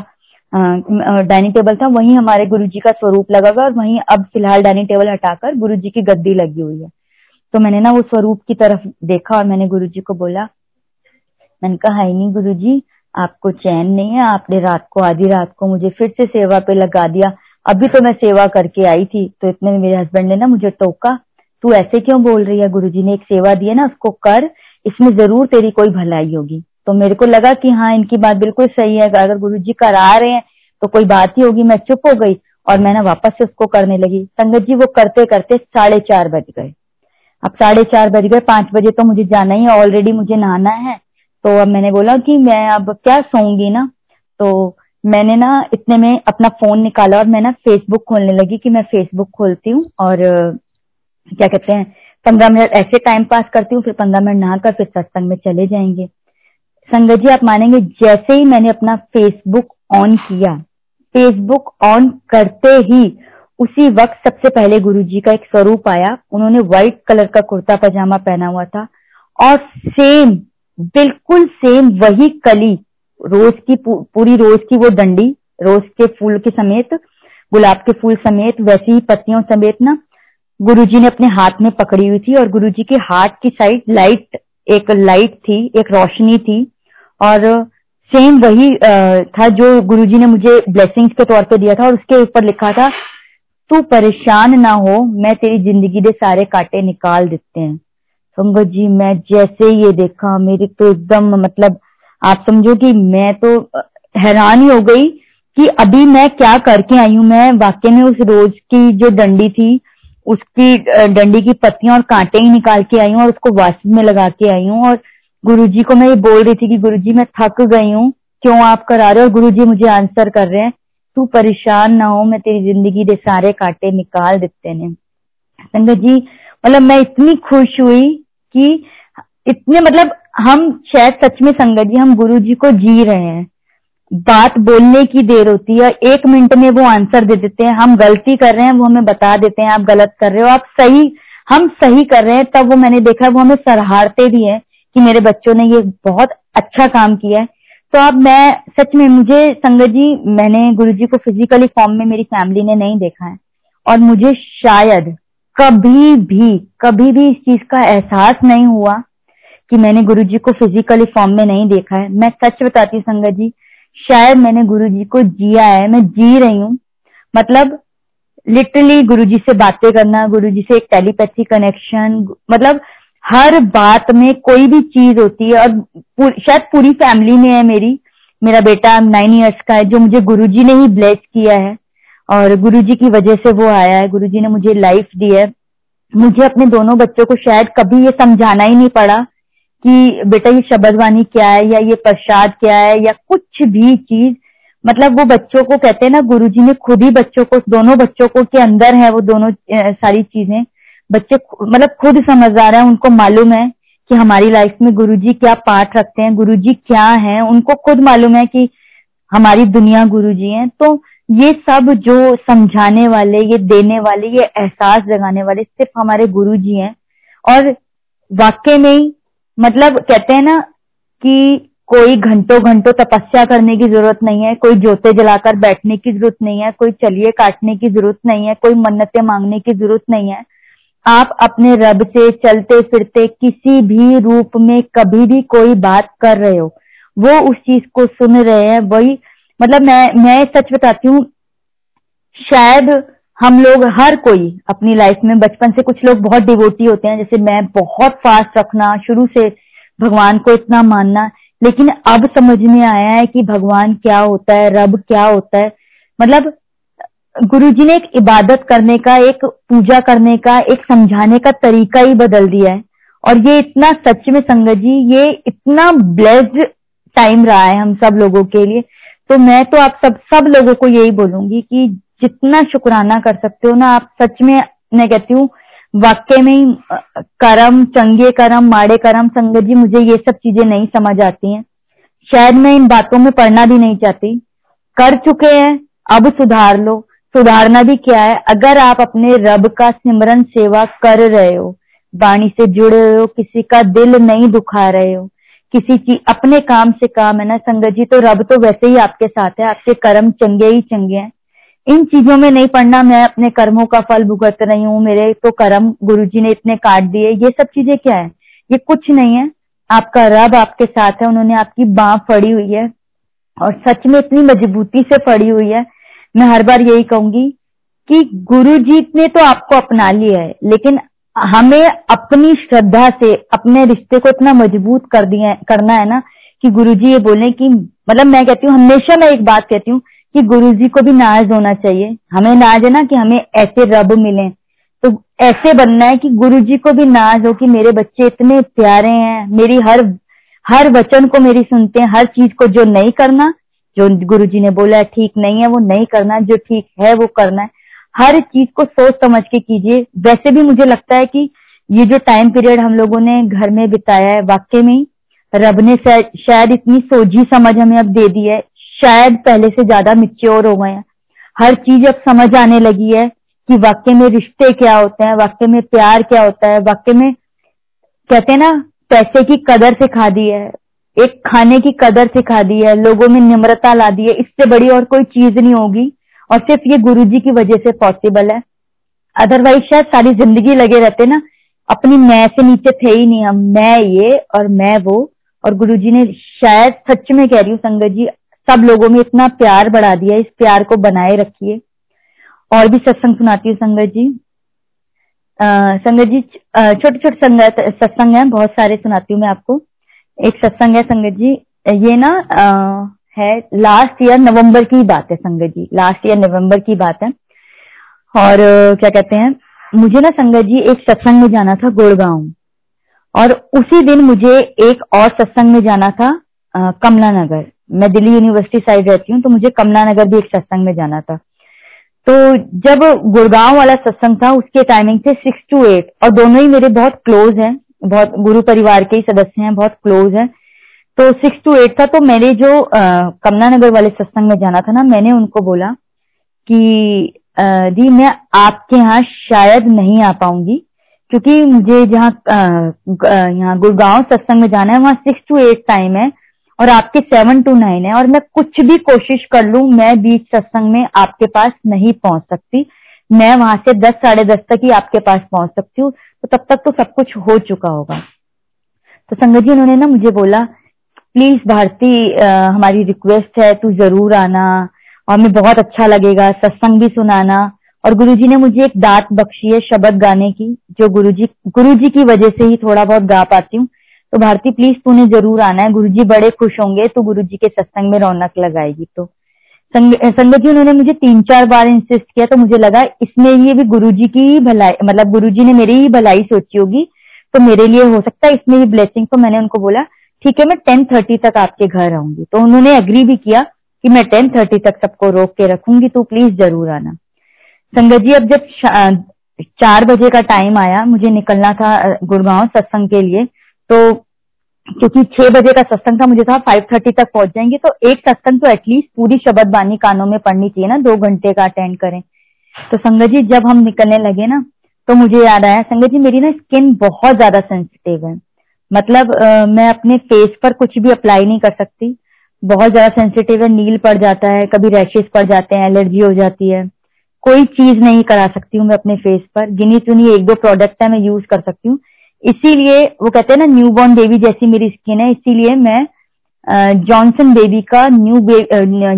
डाइनिंग टेबल था, वहीं हमारे गुरु जी का स्वरूप लगा हुआ और वहीं अब फ़िलहाल डाइनिंग टेबल हटाकर गुरु जी की गद्दी लगी हुई है। तो मैंने ना वो स्वरूप की तरफ़ देखा और मैंने गुरु जी को बोला, मैंने कहा है नहीं गुरु जी आपको चैन नहीं है, आपने रात को, आधी रात को मुझे फिर से सेवा पे लगा दिया। अभी तो मैं सेवा करके आई थी तो इतने में मेरे हस्बैंड ने ना मुझे टोका, तू ऐसे क्यों बोल रही है? गुरु जी ने एक सेवा दी है ना, उसको कर इसमें ज़रूर तेरी कोई भलाई होगी। तो मेरे को लगा कि हाँ इनकी बात बिल्कुल सही है। अगर गुरु जी करा रहे हैं तो कोई बात ही होगी। मैं चुप हो गई और मैंने वापस से उसको करने लगी। संगत जी, वो करते करते साढ़े चार बज गए। अब साढ़े चार बज गए, पाँच बजे तो मुझे जाना ही है। ऑलरेडी मुझे नहाना है। तो अब मैंने बोला कि मैं अब क्या सोऊँगी ना? तो मैंने ना इतने में अपना फ़ोन निकाला और मैं ना फेसबुक खोलने लगी कि मैं फेसबुक खोलती हूँ और, क्या कहते हैं पंद्रह मिनट ऐसे टाइम पास करती हूँ, फिर पंद्रह मिनट नहाकर फिर सत्संग में चले जाएँगे। संगत जी, आप मानेंगे जैसे ही मैंने अपना फेसबुक ऑन किया फेसबुक ऑन करते ही उसी वक्त सबसे पहले गुरु जी का एक स्वरूप आया। उन्होंने व्हाइट कलर का कुर्ता पजामा पहना हुआ था और सेम बिल्कुल सेम वही कली, रोज की पूरी रोज की वो डंडी, रोज के फूल के समेत, गुलाब के फूल समेत, वैसी ही पत्तियों समेत ना गुरुजी ने अपने हाथ में पकड़ी हुई थी और गुरुजी के हाथ की साइड लाइट, एक लाइट थी, एक रोशनी थी। और सेम वही था जो गुरुजी ने मुझे ब्लेसिंग्स के तौर पे दिया था और उसके ऊपर लिखा था, तू परेशान ना हो, मैं तेरी ज़िंदगी के सारे कांटे निकाल देते हैं। संगत जी, मैं जैसे ये देखा, मेरी तो एकदम मतलब आप समझो कि मैं तो हैरान ही हो गई कि अभी मैं क्या करके आई हूँ। मैं वाकई में उस रोज की जो डंडी थी उसकी डंडी की पत्तियाँ और कांटे ही निकाल के आई हूँ और उसको वास्तव में लगा के आई हूँ। और गुरुजी को मैं ये बोल रही थी कि गुरुजी, मैं थक गई हूँ। क्यों आप करा रहे हो? और गुरुजी मुझे आंसर कर रहे हैं, तू परेशान ना हो, मैं तेरी ज़िंदगी के सारे कांटे निकाल देते ने संगत जी मतलब मैं इतनी खुश हुई कि इतने मतलब हम, शायद सच में संगत जी, हम गुरु जी को जी रहे हैं। बात बोलने की देर होती है एक मिनट में वो आंसर दे देते हैं। हम गलती कर रहे हैं, वो हमें बता देते हैं, आप गलत कर रहे हो, आप सही, हम सही कर रहे हैं, तब वो मैंने देखा, वो हमें सराहते भी है कि मेरे बच्चों ने ये बहुत अच्छा काम किया है। तो अब मैं, सच में मुझे, संगत जी, मैंने गुरु जी को फिजिकली फॉर्म में मेरी फैमिली ने नहीं देखा है। और मुझे शायद कभी भी कभी भी इस चीज़ का एहसास नहीं हुआ कि मैंने गुरु जी को फिजिकली फॉर्म में नहीं देखा है। मैं सच बताती संगत जी शायद मैंने गुरु जी को जिया है मैं जी रही हूँ। मतलब लिटरली गुरु जी से बातें करना गुरु जी से एक टेलीपैथी कनेक्शन मतलब हर बात में कोई भी चीज़ होती है और पूर, शायद पूरी फैमिली में है मेरी मेरा बेटा नाइन ईयर्स का है जो मुझे गुरुजी ने ही ब्लेस किया है। और गुरुजी की वजह से वो आया है गुरुजी ने मुझे लाइफ दी है। मुझे अपने दोनों बच्चों को शायद कभी ये समझाना ही नहीं पड़ा। कि बेटा ये शब्दवाणी क्या है, या ये प्रसाद क्या है, या कुछ भी चीज़ मतलब वो बच्चों को कहते हैं ना, गुरुजी ने खुद ही बच्चों को, दोनों बच्चों को के अंदर है वो दोनों सारी चीज़ें। बच्चे मतलब खुद समझदार है, उनको मालूम है कि हमारी लाइफ में गुरुजी क्या पाठ रखते हैं, गुरुजी क्या है, उनको खुद मालूम है कि हमारी दुनिया गुरुजी है। तो ये सब जो समझाने वाले, ये देने वाले, ये एहसास जगाने वाले सिर्फ़ हमारे गुरु जी हैं। और वाक्य में ही मतलब कहते हैं ना कि कोई घंटों घंटों तपस्या करने की ज़रूरत नहीं है, कोई जोते जलाकर बैठने की ज़रूरत नहीं है, कोई चलिए काटने की ज़रूरत नहीं है, कोई मन्नतें मांगने की ज़रूरत नहीं है। आप अपने रब से चलते फिरते किसी भी रूप में कभी भी कोई बात कर रहे हो, वो उस चीज़ को सुन रहे हैं, वही मतलब मैं मैं सच बताती हूँ, शायद हम लोग हर कोई अपनी लाइफ में, बचपन से कुछ लोग बहुत डिवोटी होते हैं। जैसे मैं बहुत फास्ट रखना, शुरू से भगवान को इतना मानना, लेकिन अब समझ में आया है कि भगवान क्या होता है, रब क्या होता है। मतलब गुरु जी ने एक इबादत करने का, एक पूजा करने का, एक समझाने का तरीका ही बदल दिया है। और ये इतना सच में संगत जी, ये इतना ब्लेस्ड टाइम रहा है हम सब लोगों के लिए। तो मैं तो आप सब सब लोगों को यही बोलूँगी कि जितना शुक्राना कर सकते हो ना, आप सच में मैं कहती हूँ। वाक्य में ही कर्म, चंगे कर्म, माड़े कर्म, संगत जी, मुझे ये सब चीज़ें नहीं समझ आती हैं। शायद मैं इन बातों में पढ़ना भी नहीं चाहती। कर चुके हैं, अब सुधार लो। सुधारना भी क्या है? अगर आप अपने रब का सिमरन सेवा कर रहे हो, वाणी से जुड़े हो, किसी का दिल नहीं दुखा रहे हो, किसी चीज़ अपने काम से काम है ना, संगत जी तो रब तो वैसे ही आपके साथ है। आपके कर्म चंगे ही चंगे हैं। इन चीज़ों में नहीं पढ़ना, मैं अपने कर्मों का फल भुगत रही हूँ, मेरे तो कर्म गुरु जी ने इतने काट दिए। ये सब चीज़ें क्या है? ये कुछ नहीं है। आपका रब आपके साथ है, उन्होंने आपकी बाह फड़ी हुई है और सच में इतनी मजबूती से फड़ी हुई है। मैं हर बार यही कहूँगी कि गुरु जी ने तो आपको अपना लिया है, लेकिन हमें अपनी श्रद्धा से, अपने रिश्ते को इतना मज़बूत कर दिया करना है ना, कि गुरु जी ये बोले कि मतलब मैं कहती हूँ, हमेशा मैं एक बात कहती हूँ कि गुरु जी को भी नाज होना चाहिए। हमें नाज है ना कि हमें ऐसे रब मिले। तो ऐसे बनना है कि गुरु जी को भी नाज हो कि मेरे बच्चे इतने प्यारे हैं, मेरी हर हर वचन को मेरी सुनते हैं, हर चीज़ को जो नहीं करना, जो गुरु जी ने बोला है ठीक नहीं है, वो नहीं करना, जो ठीक है वो करना है। हर चीज़ को सोच समझ के कीजिए। वैसे भी मुझे लगता है कि ये जो टाइम पीरियड हम लोगों ने घर में बिताया है वाक्य में रब ने शायद इतनी सोझी समझ हमें अब दे दी है। शायद पहले से ज़्यादा मिच्योर हो गए हैं। हर चीज़ अब समझ आने लगी है कि वाक्य में रिश्ते क्या होते हैं, वाक्य में प्यार क्या होता है, वाक्य में कहते हैं ना, पैसे की कदर सिखा दी है, एक खाने की कदर सिखा दी है, लोगों में निम्रता ला दी है, इससे बड़ी और कोई चीज़ नहीं होगी, और सिर्फ़ ये गुरु जी की वजह से पॉसिबल है। अदरवाइज़ शायद सारी ज़िंदगी लगे रहते ना, अपनी मैं से नीचे थे ही नहीं हम, मैं ये और मैं वो, और गुरु जी ने शायद सच में कह रही हूँ, संगत जी सब लोगों में इतना प्यार बढ़ा दिया इस प्यार को बनाए रखिए। और भी सत्संग सुनाती हूँ संगत जी। संगत जी छोटे छोटे सत्संग है बहुत सारे सुनाती हूँ मैं आपको। एक सत्संग है संगत जी ये ना आ, है लास्ट ईयर नवंबर की बात है संगत जी लास्ट ईयर नवंबर की बात है। और क्या कहते हैं मुझे ना संगत जी एक सत्संग में जाना था गुड़गांव। और उसी दिन मुझे एक और सत्संग में जाना था कमला नगर। मैं दिल्ली यूनिवर्सिटी साइड रहती हूँ तो मुझे कमला नगर भी एक सत्संग में जाना था। तो जब गुड़गांव वाला सत्संग था, उसके टाइमिंग थे सिक्स टू एट और दोनों ही मेरे बहुत क्लोज हैं, बहुत गुरु परिवार के ही सदस्य हैं, बहुत क्लोज हैं। तो सिक्स टू एट था तो मेरे जो कमला नगर वाले सत्संग में जाना था ना, मैंने उनको बोला कि दी मैं आपके यहाँ शायद नहीं आ पाऊँगी, क्योंकि मुझे जहाँ यहाँ गुड़गांव सत्संग में जाना है, वहाँ सिक्स टू एट टाइम है। और आपके सेवन टू नाइन है और मैं कुछ भी कोशिश कर लू, मैं बीच सत्संग में आपके पास नहीं पहुँच सकती। मैं वहाँ से दस, साढ़े दस तक ही आपके पास पहुँच सकती हूँ। तो तब तक तो सब कुछ हो चुका होगा। तो संगत जी, उन्होंने ना मुझे बोला, प्लीज़ भारती हमारी रिक्वेस्ट है, तू ज़रूर आना और मैं बहुत अच्छा लगेगा, सत्संग भी सुनाना। और गुरुजी ने मुझे एक दात बख्शी है शब्द गाने की, जो गुरुजी गुरुजी की वजह से ही थोड़ा बहुत गा पाती हूँ। तो भारती प्लीज़ तूने ज़रूर आना है। गुरुजी बड़े खुश होंगे तो गुरुजी के सत्संग में रौनक लगाएगी तो। संगत जी उन्होंने मुझे तीन चार बार इंसिस्ट किया तो मुझे लगा इसमें ये भी गुरुजी की भलाई मतलब गुरुजी ने मेरी ही भलाई सोची होगी तो मेरे लिए हो सकता है इसमें भी ब्लेसिंग तो मैंने उनको बोला, ठीक है, मैं टेन थर्टी तक आपके घर आऊँगी। तो उन्होंने अग्री भी किया कि मैं टेन थर्टी तक सबको रोक के रखूँगी तो प्लीज़ ज़रूर आना। संगत जी, अब जब चार बजे का टाइम आया, मुझे निकलना था गुड़गांव सत्संग के लिए तो क्योंकि छह बजे का सत्संग था मुझे था फाइव थर्टी तक पहुँच जाएँगे तो एक सत्संग तो एटलीस्ट पूरी शब्द बानी कानों में पढ़नी चाहिए ना दो घंटे का अटेंड करें। तो संगत जी जब हम निकलने लगे ना तो मुझे याद आया संगत जी मेरी ना स्किन बहुत ज़्यादा सेंसिटिव है। मतलब आ, मैं अपने फेस पर कुछ भी अप्लाई नहीं कर सकती। बहुत ज़्यादा सेंसिटिव है नील पड़ जाता है कभी रैशेस पड़ जाते हैं एलर्जी हो जाती है। कोई चीज़ नहीं करा सकती हूँ मैं अपने फेस पर। गिनी चुनी एक दो प्रोडक्ट है मैं यूज़ कर सकती हूँ। इसीलिए वो कहते हैं ना न्यू बॉर्न बेबी जैसी मेरी स्किन है, इसीलिए मैं जॉनसन बेबी का न्यू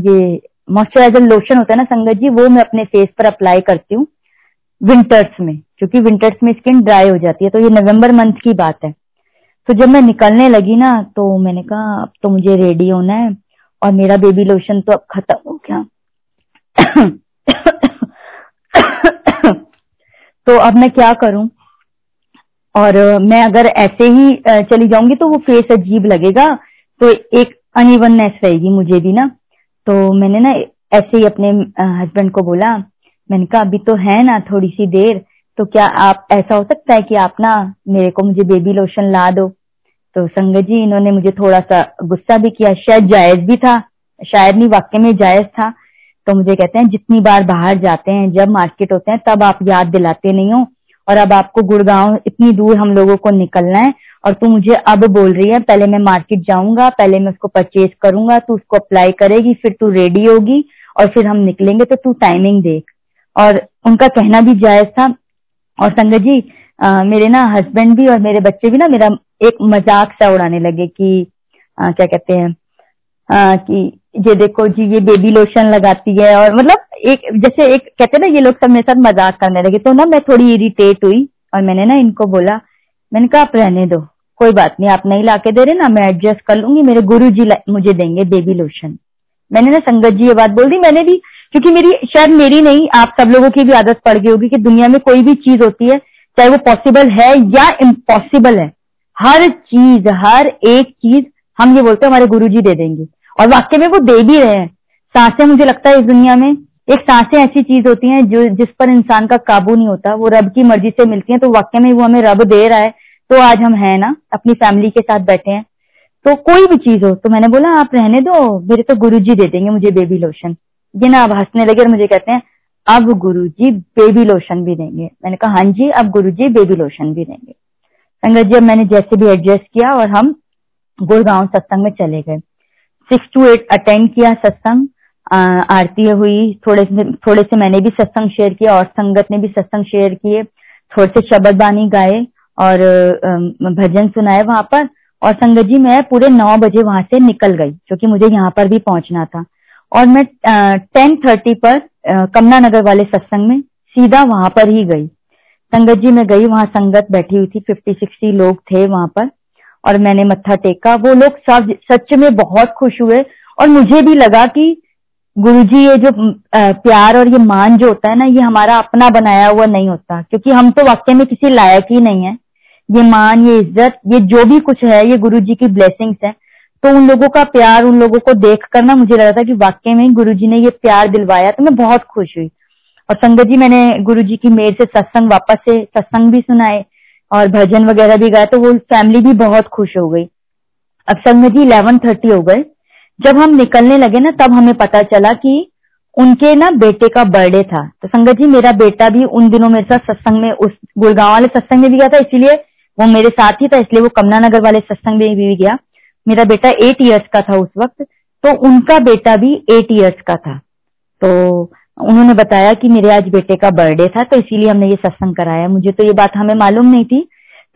ये मॉइस्चराइजर लोशन होता है ना संगत जी, वो मैं अपने फेस पर अप्लाई करती हूँ विंटर्स में, क्योंकि विंटर्स में स्किन ड्राई हो जाती है तो ये नवंबर मंथ की बात है। तो जब मैं निकलने लगी ना तो मैंने कहा, अब तो मुझे रेडी होना है और मेरा बेबी लोशन तो अब खत्म हो गया। तो अब मैं क्या करूँ? और मैं अगर ऐसे ही चली जाऊँगी तो वो फेस अजीब लगेगा। तो एक अनइवननेस रहेगी मुझे भी ना। तो मैंने ना ऐसे ही अपने हस्बैंड को बोला, मैंने कहा, अभी तो है ना थोड़ी सी देर तो क्या आप, ऐसा हो सकता है कि आप ना मेरे को मुझे बेबी लोशन ला दो? तो संगत जी, इन्होंने मुझे थोड़ा सा गुस्सा भी किया, शायद जायज़ भी था, शायद नहीं वाक्य में जायज़ था। तो मुझे कहते हैं, जितनी बार बाहर जाते हैं, जब मार्केट होते हैं, तब आप याद दिलाते नहीं हो और अब आपको गुड़गांव इतनी दूर हम लोगों को निकलना है और तू मुझे अब बोल रही है पहले मैं मार्केट जाऊँगा पहले मैं उसको परचेज करूँगा तू उसको अप्लाई करेगी फिर तू रेडी होगी और फिर हम निकलेंगे तो तू टाइमिंग देख। और उनका कहना भी जायज़ था। और संगत जी आ, मेरे ना हस्बैंड भी और मेरे बच्चे भी ना मेरा एक मज़ाक सा उड़ाने लगे कि आ, क्या कहते हैं आ, कि ये देखो जी, ये बेबी लोशन लगाती है और मतलब एक, जैसे एक, कहते ना, ये लोग सब मेरे साथ मज़ाक करने लगे। तो ना मैं थोड़ी इरिटेट हुई और मैंने ना इनको बोला, मैंने कहा, आप रहने दो, कोई बात नहीं, आप नहीं लाके दे रहे ना, मैं एडजस्ट कर लूँगी, मेरे गुरु जी मुझे देंगे बेबी लोशन मैंने ना संगत जी ये बात बोल दी, मैंने भी, क्योंकि मेरी, शायद मेरी नहीं, आप सब लोगों की भी आदत पड़ गई होगी कि दुनिया में कोई भी चीज़ होती है, चाहे वो पॉसिबल है या इम्पॉसिबल है, हर चीज़, हर एक चीज़ हम ये बोलते हैं, हमारे गुरु जी दे देंगे। और वाक्य में वो दे भी रहे हैं। साँसें मुझे लगता है इस दुनिया में एक साँसें ऐसी चीज़ होती हैं जो जिस पर इंसान का काबू नहीं होता। वो रब की मर्ज़ी से मिलती हैं। तो वाक्य में वो हमें रब दे रहा है तो आज हम हैं ना, अपनी फैमिली के साथ बैठे हैं। तो कोई भी चीज़ हो तो मैंने बोला, आप रहने दो, मेरे तो गुरु जी दे देंगे मुझे बेबी लोशन ये ना अब हंसने लगे और मुझे कहते हैं, अब गुरु जी बेबी लोशन भी देंगे। मैंने कहा हाँ जी, अब गुरु जी बेबी लोशन भी देंगे। संगत जी, अब मैंने जैसे भी एडजस्ट किया और हम गुड़गांव सत्संग में चले गए। सिक्स टू एट अटेंड किया सत्संग आरती हुई, थोड़े से थोड़े से मैंने भी सत्संग शेयर किया और संगत ने भी सत्संग शेयर किए, थोड़े से शब्द बानी गाए, और भजन सुनाए वहाँ पर, और संगत जी, मैं पूरे नौ बजे वहाँ से निकल गई क्योंकि मुझे यहाँ पर भी पहुँचना था। और मैं टेन थर्टी पर कमला नगर वाले सत्संग में सीधा वहाँ पर ही गई। संगत जी, मैं गई, वहाँ संगत बैठी हुई थी, फिफ्टी सिक्सटी लोग थे वहाँ पर। और मैंने मत्था टेका। वो लोग सब सच में बहुत खुश हुए और मुझे भी लगा कि गुरु जी ये जो प्यार और ये मान जो होता है ना, ये हमारा अपना बनाया हुआ नहीं होता। क्योंकि हम तो वाक्य में किसी लायक ही नहीं है। ये मान, ये इज़्ज़त, ये जो भी कुछ है, ये गुरु जी की ब्लेसिंग्स है। तो उन लोगों का प्यार, उन लोगों को देख कर ना मुझे लगा था कि वाक्य में गुरु जी ने ये प्यार दिलवाया तो मैं बहुत खुश हुई। और संगत जी, मैंने गुरु जी की मेर से सत्संग वापस से सत्संग भी सुनाए। और भजन वगैरह भी गाया तो वो फैमिली भी बहुत खुश हो गई। अब संगत जी इलेवन थर्टी हो गए। जब हम निकलने लगे ना, तब हमें पता चला कि उनके ना बेटे का बर्थडे था। तो संगत जी, मेरा बेटा भी उन दिनों मेरे साथ सत्संग में, उस गुड़गांव वाले सत्संग में भी गया था, इसलिए वो मेरे साथ ही था, इसलिए वो कमला नगर वाले सत्संग में भी गया। मेरा बेटा एट ईयर्स का था उस वक्त तो उनका बेटा भी एट ईयर्स का था। तो उन्होंने बताया कि मेरे आज बेटे का बर्थडे था तो इसीलिए हमने ये सत्संग कराया। मुझे तो ये बात हमें मालूम नहीं थी।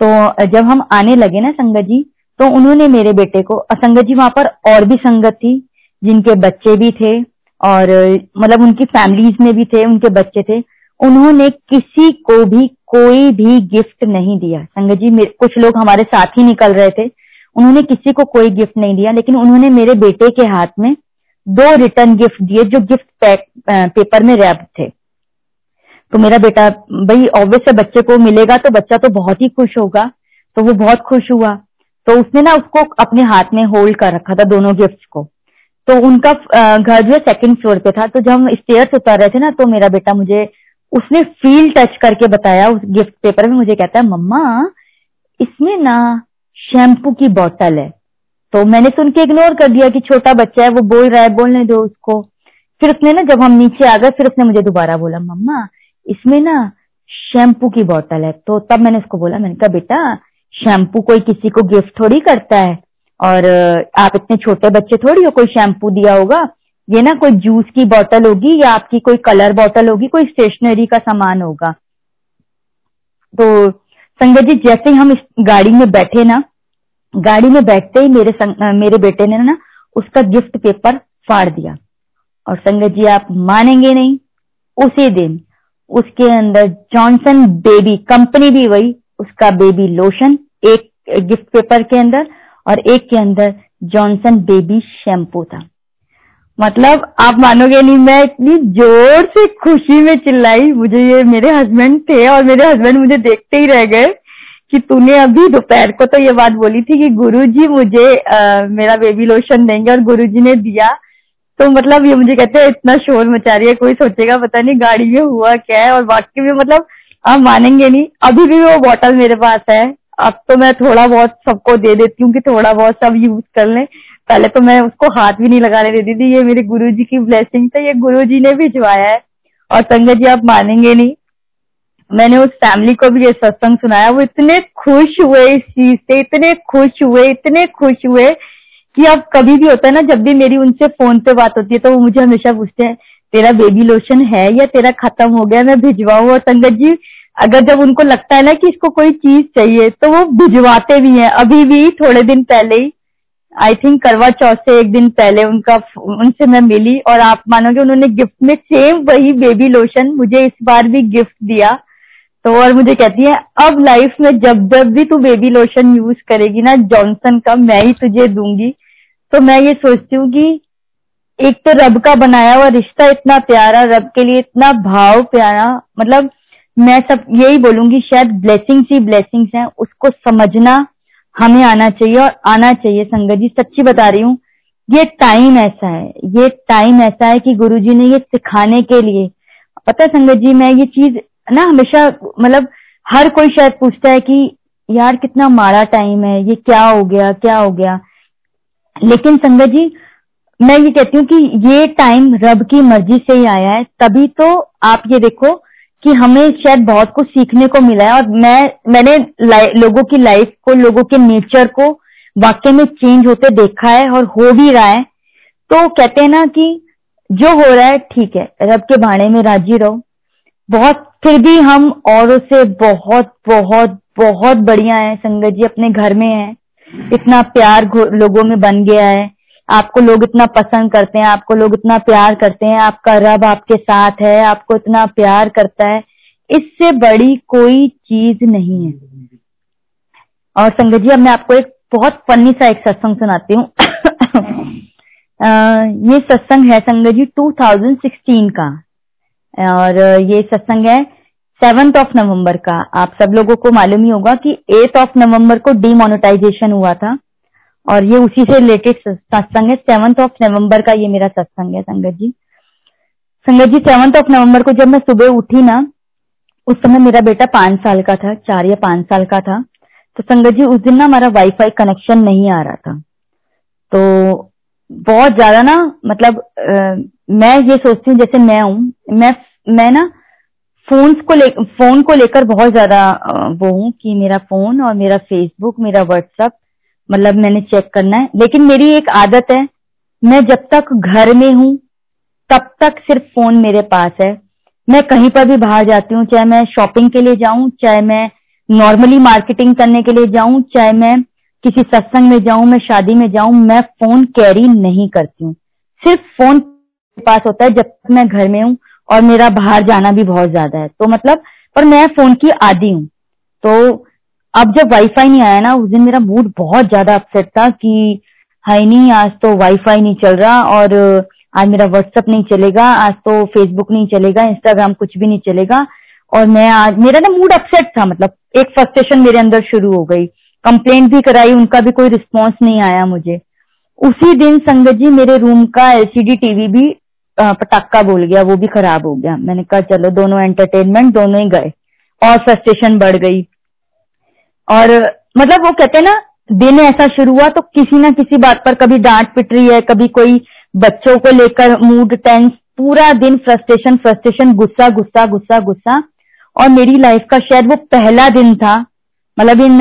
तो जब हम आने लगे ना संगत जी तो उन्होंने मेरे बेटे को संगत जी वहाँ पर और भी संगत थी, जिनके बच्चे भी थे और मतलब उनकी फैमिलीज़ में भी थे, उनके बच्चे थे। उन्होंने किसी को भी कोई भी गिफ्ट नहीं दिया। संगत जी कुछ लोग हमारे साथ ही निकल रहे थे। उन्होंने किसी को कोई गिफ्ट नहीं दिया, लेकिन उन्होंने मेरे बेटे के हाथ में दो रिटर्न गिफ्ट दिए जो गिफ्ट पैक पेपर में रैप थे। तो मेरा बेटा, भाई ऑब्वियस बच्चे को मिलेगा तो बच्चा तो बहुत ही खुश होगा। तो वो बहुत खुश हुआ। तो उसने ना उसको अपने हाथ में होल्ड कर रखा था दोनों गिफ्ट को। तो उनका घर जो है सेकंड फ्लोर पे था। तो जब हम स्टेयर्स उतर रहे थे ना तो मेरा बेटा मुझे, उसने फील टच करके बताया उस गिफ्ट पेपर में। मुझे कहता है, मम्मा, इसमें ना शैम्पू की बोतल है। तो मैंने सुन के इग्नोर कर दिया कि छोटा बच्चा है, वो बोल रहा है, बोलने दो उसको। फिर उसने ना, जब हम नीचे आ गए, फिर उसने मुझे दोबारा बोला, मम्मा, इसमें ना शैम्पू की बोतल है। तो तब मैंने उसको बोला, मैंने कहा, बेटा शैम्पू कोई किसी को गिफ्ट थोड़ी करता है। और आप इतने छोटे बच्चे थोड़ी हो, कोई शैम्पू दिया होगा। ये ना कोई जूस की बोतल होगी या आपकी कोई कलर बोतल होगी, कोई स्टेशनरी का सामान होगा। तो संगत जी, जैसे ही हम इस गाड़ी में बैठे ना गाड़ी में बैठते ही मेरे संग, मेरे बेटे ने ना उसका गिफ्ट पेपर फाड़ दिया। और संगत जी आप मानेंगे नहीं उसी दिन उसके अंदर जॉनसन बेबी कंपनी भी वही उसका बेबी लोशन एक गिफ्ट पेपर के अंदर और एक के अंदर जॉनसन बेबी शैम्पू था। मतलब आप मानोगे नहीं मैं इतनी ज़ोर से खुशी में चिल्लाई मुझे ये मेरे हस्बैंड थे और मेरे हस्बैंड मुझे देखते ही रह गए। कि तूने अभी दोपहर को तो ये बात बोली थी कि गुरुजी मुझे आ, मेरा बेबी लोशन देंगे और गुरुजी ने दिया। तो मतलब ये मुझे कहते हैं इतना शोर मचा रही है कोई सोचेगा पता नहीं गाड़ी में हुआ क्या है और बाकी में मतलब आप मानेंगे नहीं। अभी भी वो बॉटल मेरे पास है। अब तो मैं थोड़ा बहुत सबको दे देती हूँ कि थोड़ा बहुत सब यूज़ कर लें। पहले तो मैं उसको हाथ भी नहीं लगाने देती थी। ये मेरे गुरु की ब्लेसिंग था ये गुरु ने भिजवाया है। और संगत जी आप मानेंगे नहीं। मैंने उस फैमिली को भी ये सत्संग सुनाया। वो इतने खुश हुए इस चीज़ से, इतने खुश हुए, इतने खुश हुए कि अब कभी भी होता है ना, जब भी मेरी उनसे फ़ोन पे बात होती है तो वो मुझे हमेशा पूछते हैं, तेरा बेबी लोशन है या तेरा खत्म हो गया, मैं भिजवाऊ? और संगत जी, अगर जब उनको लगता है ना कि इसको कोई चीज़ चाहिए तो वो भिजवाते भी हैं। अभी भी, थोड़े दिन पहले ही आई थिंक करवा चौथ से एक दिन पहले उनका उनसे मैं मिली और आप मानोगे उन्होंने गिफ्ट में सेम वही बेबी लोशन मुझे इस बार भी गिफ्ट दिया। तो और मुझे कहती है, अब लाइफ में जब जब भी तू बेबी लोशन यूज़ करेगी ना जॉनसन का, मैं ही तुझे दूँगी। तो मैं ये सोचती हूँ कि एक तो रब का बनाया हुआ रिश्ता इतना प्यारा, रब के लिए इतना भाव प्यारा मतलब मैं सब यही बोलूँगी, शायद ब्लेसिंग्स ही ब्लेसिंग्स हैं, उसको समझना हमें आना चाहिए और आना चाहिए। संगत जी, सच्ची बता रही हूँ, ये टाइम ऐसा है, ये टाइम ऐसा है कि गुरुजी ने ये सिखाने के लिए, पता संगत जी, मैं ये चीज़ ना, हमेशा मतलब हर कोई शायद पूछता है कि यार कितना माड़ा टाइम है, ये क्या हो गया, क्या हो गया? लेकिन संगत जी, मैं ये कहती हूँ कि ये टाइम रब की मर्ज़ी से ही आया है। तभी तो आप ये देखो कि हमें शायद बहुत कुछ सीखने को मिला है और मैं, मैंने लोगों की लाइफ को, लोगों के नेचर को वाक्य में चेंज होते देखा है और हो भी रहा है। तो कहते हैं ना कि जो हो रहा है, ठीक है, रब के भाड़े में राज़ी रहो। बहुत फिर भी हम औरों से बहुत बहुत बहुत बढ़िया है। संगत जी अपने घर में है। इतना प्यार लोगों में बन गया है। आपको लोग इतना पसंद करते हैं, आपको लोग इतना प्यार करते हैं। आपका रब आपके साथ है, आपको इतना प्यार करता है। इससे बड़ी कोई चीज़ नहीं है। और संगत जी, अब मैं आपको एक बहुत फनी सा एक सत्संग सुनाती हूँ। ये सत्संग है संगत जी 2016 का। और ये सत्संग है सेवंथ ऑफ़ नवंबर का। आप सब लोगों को मालूम ही होगा कि एथ ऑफ़ नवंबर को डीमोनेटाइजेशन हुआ था। और ये उसी से रिलेटेड सत्संग है। सेवंथ ऑफ़ नवंबर का ये मेरा सत्संग है संगत जी। संगत जी सेवंथ ऑफ़ नवंबर को जब मैं सुबह उठी ना उस समय मेरा बेटा पाँच साल का था चार या पाँच साल का था। तो संगत जी उस दिन ना हमारा वाईफाई कनेक्शन नहीं आ रहा था। तो बहुत ज़्यादा ना मतलब आ, मैं ये सोचती हूँ जैसे मैं हूँ मैं मैं ना फ़ोन को ले फ़ोन को लेकर बहुत ज़्यादा वो हूँ कि मेरा फ़ोन और मेरा फेसबुक मेरा व्हाट्सअप मतलब मैंने चेक करना है। लेकिन मेरी एक आदत है, मैं जब तक घर में हूँ, तब तक सिर्फ़ फ़ोन मेरे पास है। मैं कहीं पर भी बाहर जाती हूँ, चाहे मैं शॉपिंग के लिए जाऊँ, चाहे मैं नॉर्मली मार्केटिंग करने के लिए जाऊँ, चाहे मैं किसी सत्संग में जाऊँ, मैं शादी में जाऊँ, मैं फ़ोन कैरी नहीं करती हूँ। सिर्फ़ फ़ोन पास होता है जब तक मैं घर में हूँ। और मेरा बाहर जाना भी बहुत ज़्यादा है। तो मतलब पर मैं फ़ोन की आदि हूँ। तो अब जब वाईफाई नहीं आया ना, उस दिन मेरा मूड बहुत ज़्यादा अपसेट था कि हाई नहीं, आज तो वाईफाई नहीं चल रहा और आज मेरा व्हाट्सअप नहीं चलेगा, आज तो फेसबुक नहीं चलेगा इंस्टाग्राम कुछ भी नहीं चलेगा। और मैं आज, मेरा ना मूड अपसेट था मतलब एक फ्रस्ट्रेशन मेरे अंदर शुरू हो गई। कंप्लेंट भी कराई, उनका भी कोई रिस्पॉन्स नहीं आया मुझे। उसी दिन संगत जी मेरे रूम का एलसीडी टीवी भी पटाखा बोल गया, वो भी खराब हो गया। मैंने कहा, चलो, दोनों एंटरटेनमेंट दोनों ही गए। और फ्रस्ट्रेशन बढ़ गई। और मतलब वो कहते हैं ना, दिन ऐसा शुरू हुआ तो किसी ना किसी बात पर कभी डांट पिट रही है, कभी कोई बच्चों को लेकर मूड टेंस पूरा दिन फ्रस्ट्रेशन फ्रस्ट्रेशन गुस्सा गुस्सा गुस्सा गुस्सा। और मेरी लाइफ का शायद वो पहला दिन था मतलब इन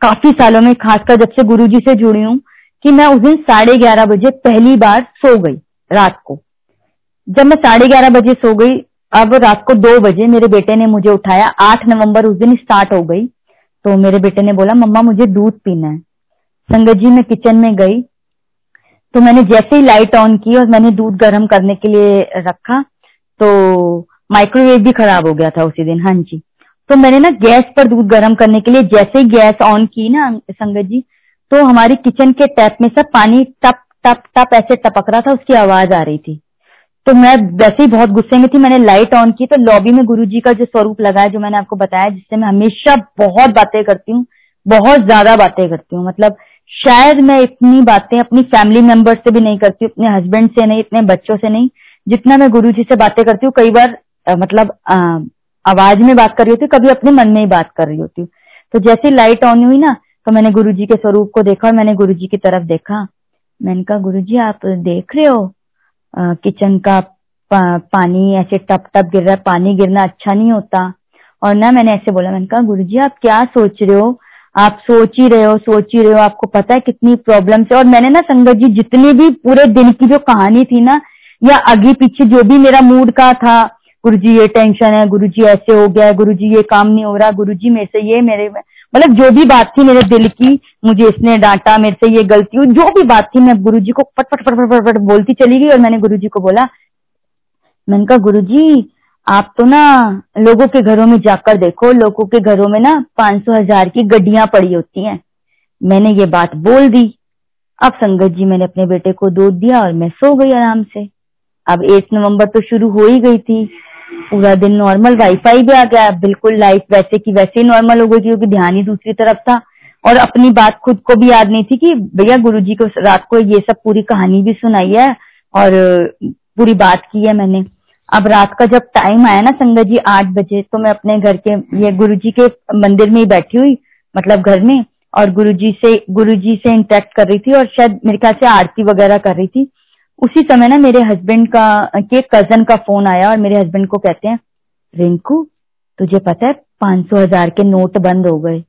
काफ़ी सालों में, खासकर जब से गुरुजी से जुड़ी हूँ, कि मैं उस दिन साढ़े ग्यारह बजे पहली बार सो गई रात को। जब मैं साढ़े ग्यारह बजे सो गई, अब रात को दो बजे मेरे बेटे ने मुझे उठाया। आठ नवंबर उस दिन स्टार्ट हो गई। तो मेरे बेटे ने बोला, मम्मा, मुझे दूध पीना है। संगत जी, मैं किचन में गई। तो मैंने जैसे ही लाइट ऑन की और मैंने दूध गर्म करने के लिए रखा तो माइक्रोवेव भी खराब हो गया था उसी दिन। हाँ जी। तो मैंने ना गैस पर दूध गर्म करने के लिए, जैसे ही गैस ऑन की ना संगत जी तो हमारी किचन के टैप में सब पानी टप टप टप ऐसे टपक रहा था, उसकी आवाज़ आ रही थी। तो मैं वैसे ही बहुत गुस्से में थी मैंने लाइट ऑन की तो लॉबी में गुरुजी का जो स्वरूप लगा है जो मैंने आपको बताया जिससे मैं हमेशा बहुत बातें करती हूँ बहुत ज़्यादा बातें करती हूँ। मतलब शायद मैं इतनी बातें अपनी फैमिली मेंबर से भी नहीं करती अपने हस्बैंड से नहीं अपने बच्चों से नहीं जितना मैं गुरु से बातें करती हूँ कई बार आ, मतलब आ, आवाज़ में बात कर रही होती हूँ कभी अपने मन में ही बात कर रही होती हूँ। तो जैसे लाइट ऑन हुई ना तो मैंने गुरु के स्वरूप को देखा और मैंने गुरु की तरफ़ देखा। मैंने कहा गुरु आप देख रहे हो? किचन का पा, पानी ऐसे टप टप गिर रहा है पानी गिरना अच्छा नहीं होता। और ना मैंने ऐसे बोला मैंने कहा गुरु जी आप क्या सोच रहे हो? आप सोच ही रहे हो सोच ही रहे हो आपको पता है कितनी प्रॉब्लम है और मैंने ना संगत जी जितनी भी पूरे दिन की जो कहानी थी ना या आगे पीछे जो भी मेरा मूड का था गुरु जी ये टेंशन है गुरु जी ऐसे हो गया है गुरु जी ये काम नहीं हो रहा गुरु जी मेरे से ये मेरे मतलब जो भी बात थी मेरे दिल की, मुझे इसने डांटा, मेरे से ये गलती हुई, जो भी बात थी, मैं गुरु जी को पट पट पट पट पट बोलती चली गई और मैंने गुरु जी को बोला, मैंने कहा गुरु जी आप तो ना लोगों के घरों में जाकर देखो, लोगों के घरों में ना पाँच सौ हज़ार की गड्डियाँ पड़ी होती हैं। मैंने ये बात बोल दी। अब संगत जी, मैंने अपने बेटे को दूध दिया और मैं सो गई आराम से। अब एक नवंबर तो शुरू हो ही गई थी। पूरा दिन नॉर्मल वाईफाई भी आ गया बिल्कुल लाइफ वैसे की वैसे ही नॉर्मल हो गई थी, क्योंकि ध्यान ही दूसरी तरफ़ था। और अपनी बात खुद को भी याद नहीं थी कि भैया गुरुजी को रात को ये सब पूरी कहानी भी सुनाई है, और पूरी बात की है मैंने। अब रात का जब टाइम आया ना संगत जी आठ बजे तो मैं अपने घर के, ये गुरुजी के मंदिर में ही बैठी हुई मतलब घर में, और गुरुजी से गुरुजी से इंटरेक्ट कर रही थी, और शायद मेरे ख्याल से आरती वगैरह कर रही थी। उसी समय ना मेरे हस्बैंड का, के कज़न का फ़ोन आया और मेरे हस्बैंड को कहते हैं, रिंकू, तुझे पता है पाँच सौ हज़ार के नोट बंद हो गए।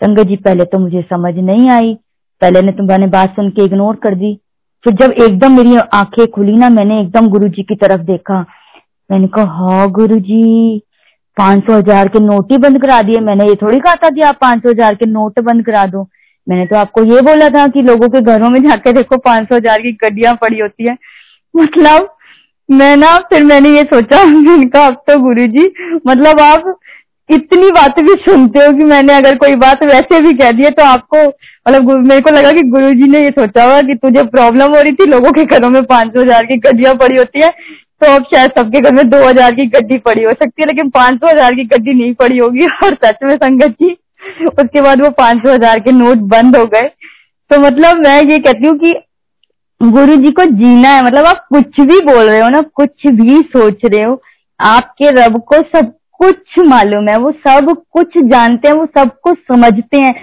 संगत जी, पहले तो मुझे समझ नहीं आई। पहले ने तुम्हारे बात सुन के इग्नोर कर दी। फिर जब एकदम मेरी आँखें खुली ना, मैंने एकदम गुरु जी की तरफ़ देखा। मैंने कहा हाँ गुरु जी पाँच सौ हज़ार के नोट ही बंद करा दिए। मैंने ये थोड़ी कहा था कि आप पाँच सौ हज़ार के नोट बंद करा दो। मैंने तो आपको ये बोला था कि लोगों के घरों में जाके देखो पाँच सौ हज़ार की गड्डियाँ पड़ी होती है। मतलब मैं ना, फिर मैंने ये सोचा इनका अब तो गुरु जी मतलब आप इतनी बातें भी सुनते हो कि मैंने अगर कोई बात वैसे भी कह दी है तो आपको मतलब मेरे को लगा कि गुरु जी ने ये सोचा हुआ कि तुझे प्रॉब्लम हो रही थी, लोगों के घरों में पाँच सौ हज़ार की गड्डियाँ पड़ी होती है तो अब शायद सबके घर में दो हज़ार की गड्डी पड़ी हो सकती है, लेकिन पाँच सौ हज़ार की गड्डी नहीं पड़ी होगी, और सच में संगत जी उसके बाद वो पाँच सौ हज़ार के नोट बंद हो गए। तो मतलब मैं ये कहती हूँ कि गुरु जी को जीना है। मतलब आप कुछ भी बोल रहे हो ना, कुछ भी सोच रहे हो, आपके रब को सब कुछ मालूम है। वो सब कुछ जानते हैं, वो सब कुछ समझते हैं।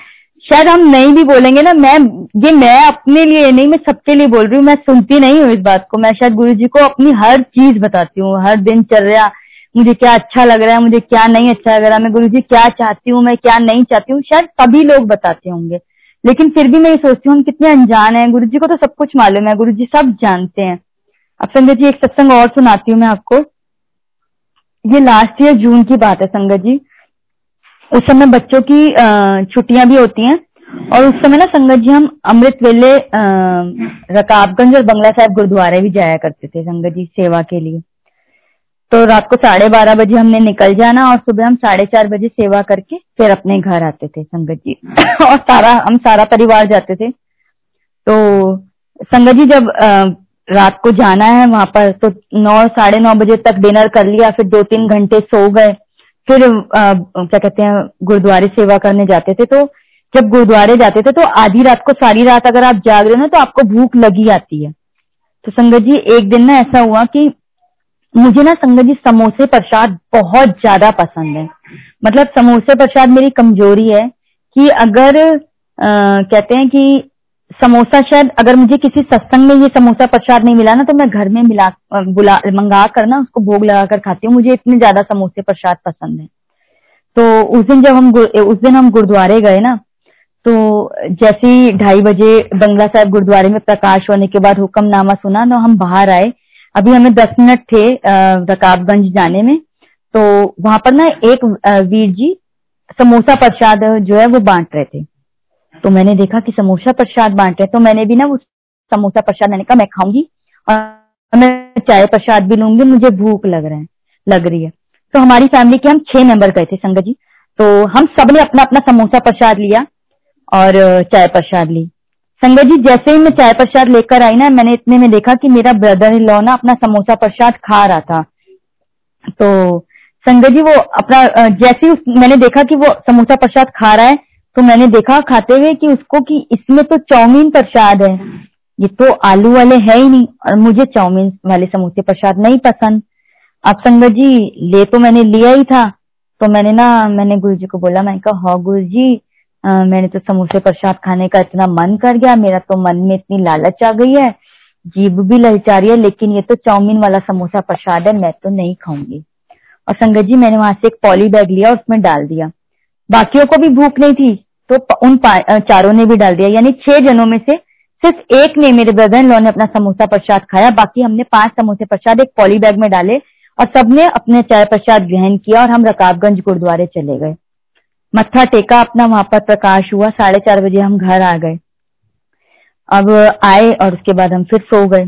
शायद हम नहीं भी बोलेंगे ना, मैं, ये मैं अपने लिए नहीं, मैं सबके लिए बोल रही हूँ। मैं सुनती नहीं हूँ इस बात को। मैं शायद गुरु जी को अपनी हर चीज़ बताती हूँ, हर दिन चल रहा मुझे क्या अच्छा लग रहा है, मुझे क्या नहीं अच्छा लग रहा है मैं गुरु जी क्या चाहती हूँ, मैं क्या नहीं चाहती हूँ, शायद सभी लोग बताते होंगे। लेकिन फिर भी मैं ये सोचती हूँ, हम कितने अनजान हैं गुरु जी को तो सब कुछ मालूम है गुरु जी सब जानते हैं। अब संगत जी, एक सत्संग और सुनाती हूँ मैं आपको। ये लास्ट ईयर जून की बात है संगत जी। उस समय बच्चों की छुट्टियाँ भी होती हैं, और उस समय ना संगत जी, हम अमृत वेले रकाबगंज और बंगला साहब गुरुद्वारे भी जाया करते थे संगत जी सेवा के लिए। तो रात को साढ़े बारह बजे हमने निकल जाना और सुबह हम साढ़े चार बजे सेवा करके फिर अपने घर आते थे संगत जी। और सारा, हम सारा परिवार जाते थे। तो संगत जी जब रात को जाना है वहाँ पर तो नौ, साढ़े नौ बजे तक डिनर कर लिया, फिर दो तीन घंटे सो गए। फिर क्या कहते हैं, गुरुद्वारे सेवा करने जाते थे। तो जब गुरुद्वारे जाते थे तो आधी रात को सारी रात अगर आप जाग रहे हो ना तो आपको भूख लगी आती है। तो संगत जी, एक दिन ना ऐसा हुआ कि मुझे ना संगत जी समोसे प्रसाद बहुत ज़्यादा पसंद है। मतलब समोसे प्रसाद मेरी कमज़ोरी है कि अगर आ, कहते हैं कि समोसा शायद अगर मुझे किसी सत्संग में ये समोसा प्रसाद नहीं मिला ना तो मैं घर में मिला बुला मंगा कर ना उसको भोग लगा कर खाती हूँ। मुझे इतने ज़्यादा समोसे प्रसाद पसंद है। तो उस दिन जब हम उस दिन हम गुरुद्वारे गए ना तो जैसे ही ढाई बजे बंगला साहब गुरुद्वारे में प्रकाश होने के बाद हुक्मनामा सुना ना हम बाहर आए। अभी हमें दस मिनट थे रकाबगंज जाने में तो वहाँ पर ना एक वीर जी, समोसा प्रसाद जो है वो बांट रहे थे। तो मैंने देखा कि समोसा प्रसाद बांट रहे तो मैंने भी ना वो समोसा प्रसाद मैंने कहा, मैं खाऊँगी और मैं चाय प्रसाद भी लूँगी, मुझे भूख लग रहा है, लग रही है। तो हमारी फैमिली के हम छह मेंबर गए थे, संगत जी। तो हम सबने अपना अपना समोसा प्रसाद लिया और चाय प्रसाद ली। संगत जी, जैसे ही मैं चाय प्रसाद लेकर आई ना, मैंने इतने में देखा कि मेरा ब्रदर इन लॉ ना अपना समोसा प्रसाद खा रहा था। तो संगत जी, वो अपना जैसे ही मैंने देखा कि वो समोसा प्रसाद खा रहा है तो मैंने देखा खाते हुए कि उसको कि इसमें तो चाउमीन प्रसाद है। ये तो आलू वाले है ही नहीं, और मुझे चाउमीन वाले समोसे प्रसाद नहीं पसंद। अब संगत जी, ले तो मैंने लिया ही था। तो मैंने ना, मैंने गुरु जी को बोला, मैंने कहा हाँ गुरु जी आ, मैंने तो समोसे प्रसाद खाने का इतना मन कर गया मेरा तो मन में इतनी लालच आ गई है जीभ भी ललचा रही है लेकिन ये तो चाउमीन वाला समोसा प्रसाद है मैं तो नहीं खाऊँगी। और संगत जी मैंने वहाँ से एक पॉली बैग लिया उसमें डाल दिया। बाकियों को भी भूख नहीं थी तो उन चारों ने भी डाल दिया। यानी छह जनों में से सिर्फ़ एक ने मेरे ब्रदर लॉ ने अपना समोसा प्रसाद खाया। बाकी हमने पाँच समोसे प्रसाद एक पॉली बैग में डाले और सबने अपने चाय प्रसाद ग्रहण किया और हम रकाबगंज गुरुद्वारे चले गए। मत्था टेका अपना, वहाँ पर प्रकाश हुआ। साढ़े चार बजे हम घर आ गए। अब आए और उसके बाद हम फिर सो गए।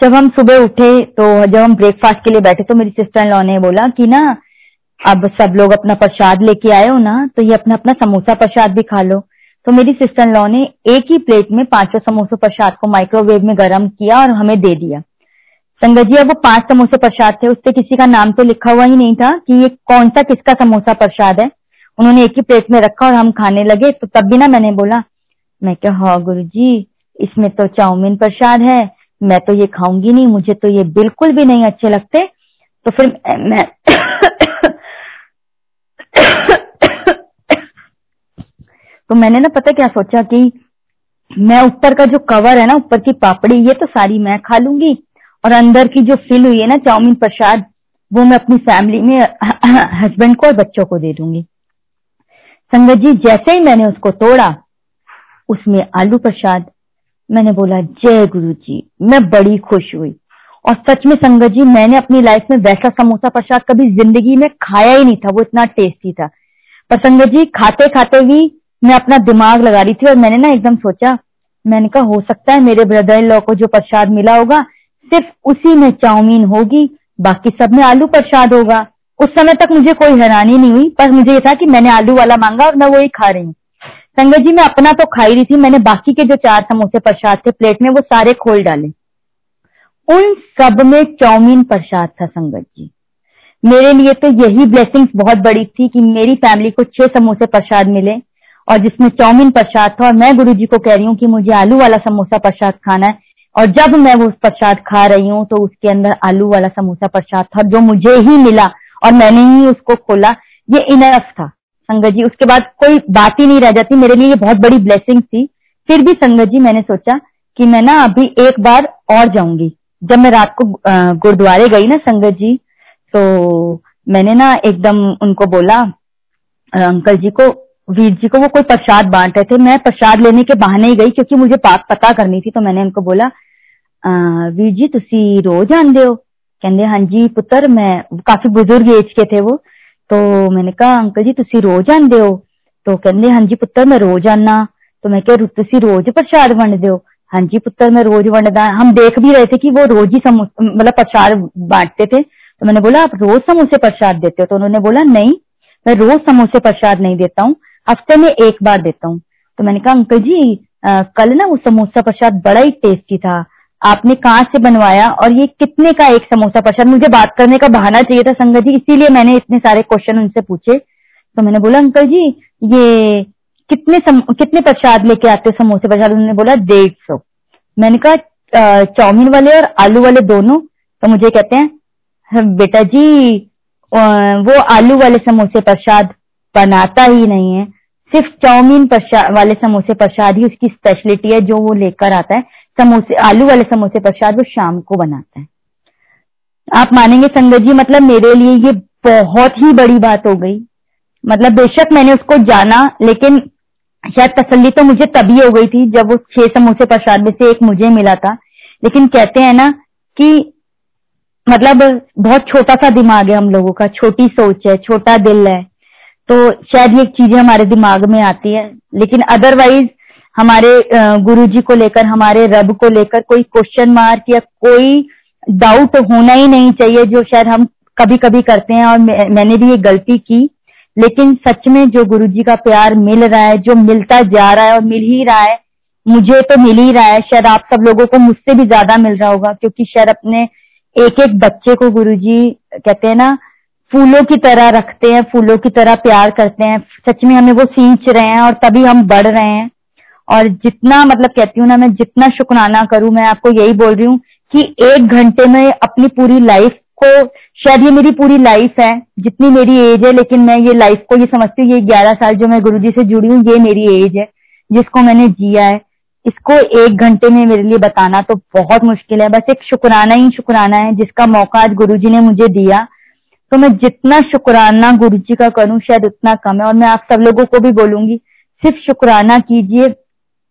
जब हम सुबह उठे तो जब हम ब्रेकफास्ट के लिए बैठे तो मेरी सिस्टर इन लॉ ने बोला कि ना, अब सब लोग अपना प्रसाद लेके आए हो ना तो ये अपना अपना समोसा प्रसाद भी खा लो। तो मेरी सिस्टर लॉ ने एक ही प्लेट में पाँचों समोसा प्रसाद को माइक्रोवेव में गर्म किया और हमें दे दिया। संगत जी, अब वो पाँच समोसे प्रसाद थे उससे किसी का नाम तो लिखा हुआ ही नहीं था कि ये कौन सा किसका समोसा प्रसाद है। उन्होंने एक ही प्लेट में रखा और हम खाने लगे तो तब भी ना मैंने बोला, मैं क्या हाँ गुरु जी इसमें तो चाउमीन प्रसाद है, मैं तो ये खाऊँगी नहीं, मुझे तो ये बिल्कुल भी नहीं अच्छे लगते। तो फिर मैं तो मैंने ना पता क्या सोचा कि मैं ऊपर का जो कवर है ना, ऊपर की पापड़ी, ये तो सारी मैं खा लूँगी, और अंदर की जो फिल हुई है ना चाउमीन प्रसाद, वो मैं अपनी फैमिली में हस्बैंड को और बच्चों को दे दूँगी। संगत जी, जैसे ही मैंने उसको तोड़ा, उसमें आलू प्रसाद। मैंने बोला, जय गुरु जी, मैं बड़ी खुश हुई। और सच में संगत जी, मैंने अपनी लाइफ में वैसा समोसा प्रसाद कभी ज़िंदगी में खाया ही नहीं था, वो इतना टेस्टी था। पर संगत जी खाते खाते भी मैं अपना दिमाग लगा रही थी और मैंने ना एकदम सोचा, मैंने कहा, हो सकता है मेरे ब्रदर इन लॉ को जो प्रसाद मिला होगा, सिर्फ़ उसी में चाउमीन होगी, बाकी सब में आलू प्रसाद होगा। उस समय तक मुझे कोई हैरानी नहीं हुई, पर मुझे ये था कि मैंने आलू वाला मांगा और मैं वही खा रही हूँ। संगत जी, मैं अपना तो खाई रही थी, मैंने बाकी के जो चार समोसे प्रसाद थे, प्लेट में वो सारे खोल डाले। उन सब में चाउमीन प्रसाद था, संगत जी। मेरे लिए तो यही ब्लेसिंग्स बहुत बड़ी थी कि मेरी फैमिली को छह समोसे प्रसाद मिले और जिसमें चाउमीन प्रसाद था, और मैं गुरु जी को कह रही हूँ कि मुझे आलू वाला समोसा प्रसाद खाना है। और जब मैं वो प्रसाद खा रही हूँ तो उसके अंदर आलू वाला समोसा प्रसाद था, जो मुझे ही मिला। और मैंने ही उसको खोला। ये इनफ था, संगत जी। उसके बाद कोई बात ही नहीं रह जाती। मेरे लिए ये बहुत बड़ी ब्लेसिंग थी। फिर भी संगत जी, मैंने सोचा कि मैं ना अभी एक बार और जाऊँगी। जब मैं रात को गुरुद्वारे गई ना संगत जी तो मैंने ना एकदम उनको बोला अंकल जी को, वीर जी को, वो कोई प्रसाद बांट रहे थे। मैं प्रसाद लेने के बहाने ही गई, क्योंकि मुझे बात पता करनी थी तो मैंने उनको बोला वीर जी तुम रोज आंदे हो? ਕਹਿੰਦੇ ਹਾਂਜੀ ਪੁੱਤਰ ਮੈਂ ਕਾਫੀ ਬਜ਼ੁਰਗ ਏਜ के थे वो तो मैंने कहा अंकल जी तुसी रोज आंदे हो तो कहते हाँ जी पुत्र मैं रोज आना तो मैं क्या तुसी रोज प्रसाद वंडते हो हाँ जी पुत्र मैं रोज वंडदा हम देख भी रहे थे कि वो रोज ही मतलब प्रसाद बांटते थे तो मैंने बोला आप रोज समोसे प्रसाद देते हो तो उन्होंने बोला नहीं मैं रोज समोसे प्रसाद नहीं देता हूँ हफ्ते में एक बार देता हूँ तो मैंने कहा अंकल जी आ, कल ना वो समोसा प्रसाद बड़ा ही टेस्टी था आपने कहाँ से बनवाया और ये कितने का एक समोसा? प्रसाद मुझे बात करने का बहाना चाहिए था संगत जी इसीलिए मैंने इतने सारे क्वेश्चन उनसे पूछे। तो मैंने बोला अंकल जी ये कितने सम, कितने प्रसाद लेके आते समोसे? प्रसाद उन्होंने बोला डेढ़ सौ. मैंने कहा चाउमीन वाले और आलू वाले दोनों? तो मुझे कहते हैं हाँ, बेटा जी वो आलू वाले समोसे प्रसाद बनाता ही नहीं है। सिर्फ़ चाउमीन वाले समोसे प्रसाद ही उसकी स्पेशलिटी है जो वो लेकर आता है। समोसे, आलू वाले समोसे प्रसाद वो शाम को बनाता है। आप मानेंगे, संगत जी मतलब मेरे लिए ये बहुत ही बड़ी बात हो गई। मतलब बेशक मैंने उसको जाना, लेकिन शायद तसल्ली तो मुझे तभी हो गई थी जब वो छह समोसे प्रसाद में से एक मुझे मिला था। लेकिन कहते हैं ना कि मतलब बहुत छोटा सा दिमाग है हम लोगों का, छोटी सोच है, छोटा दिल है। तो शायद ये चीज़ें हमारे दिमाग में आती है, लेकिन अदरवाइज़ हमारे गुरु जी को लेकर हमारे रब को लेकर कोई क्वेश्चन मार्क या कोई डाउट होना ही नहीं चाहिए जो शायद हम कभी कभी करते हैं और मैं, मैंने भी ये गलती की। लेकिन सच में जो गुरु जी का प्यार मिल रहा है जो मिलता जा रहा है और मिल ही रहा है मुझे तो मिल ही रहा है। शायद आप सब लोगों को मुझसे भी ज़्यादा मिल रहा होगा क्योंकि शायद अपने एक एक बच्चे को गुरु जी कहते हैं ना फूलों की तरह रखते हैं फूलों की तरह प्यार करते हैं। सच में हमें वो सींच रहे हैं और तभी हम बढ़ रहे हैं। और जितना मतलब कहती हूँ ना, मैं जितना शुक्राना करूँ, मैं आपको यही बोल रही हूँ कि एक घंटे में अपनी पूरी लाइफ को, शायद ये मेरी पूरी लाइफ है, जितनी मेरी एज है, लेकिन मैं ये लाइफ को ये समझती हूँ, ये ग्यारह साल जो मैं गुरु से जुड़ी हूँ, ये मेरी एज है, जिसको मैंने जिया है। इसको एक घंटे में मेरे लिए बताना तो बहुत मुश्किल है। बस एक शुक्राना ही शुक्राना है, जिसका मौका आज गुरु ने मुझे दिया। तो मैं जितना शुक्राना गुरु जी का करूँ, शायद उतना कम है। और मैं आप सब लोगों को भी बोलूँगी, सिर्फ़ शुक्राना कीजिए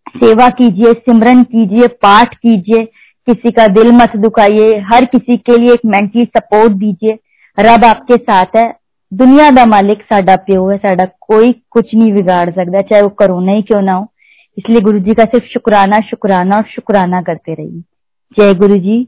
सेवा कीजिए, सिमरन कीजिए, पाठ कीजिए, किसी का दिल मत दुखाइए, हर किसी के लिए एक मेंटली सपोर्ट दीजिए। रब आपके साथ है। दुनिया का मालिक साडा प्यो है, साडा कोई कुछ नहीं बिगाड़ सकता चाहे वो करोना ही क्यों ना हो। इसलिए गुरु जी का सिर्फ़ शुक्राना शुक्राना और शुक्राना करते रहिए। जय गुरु जी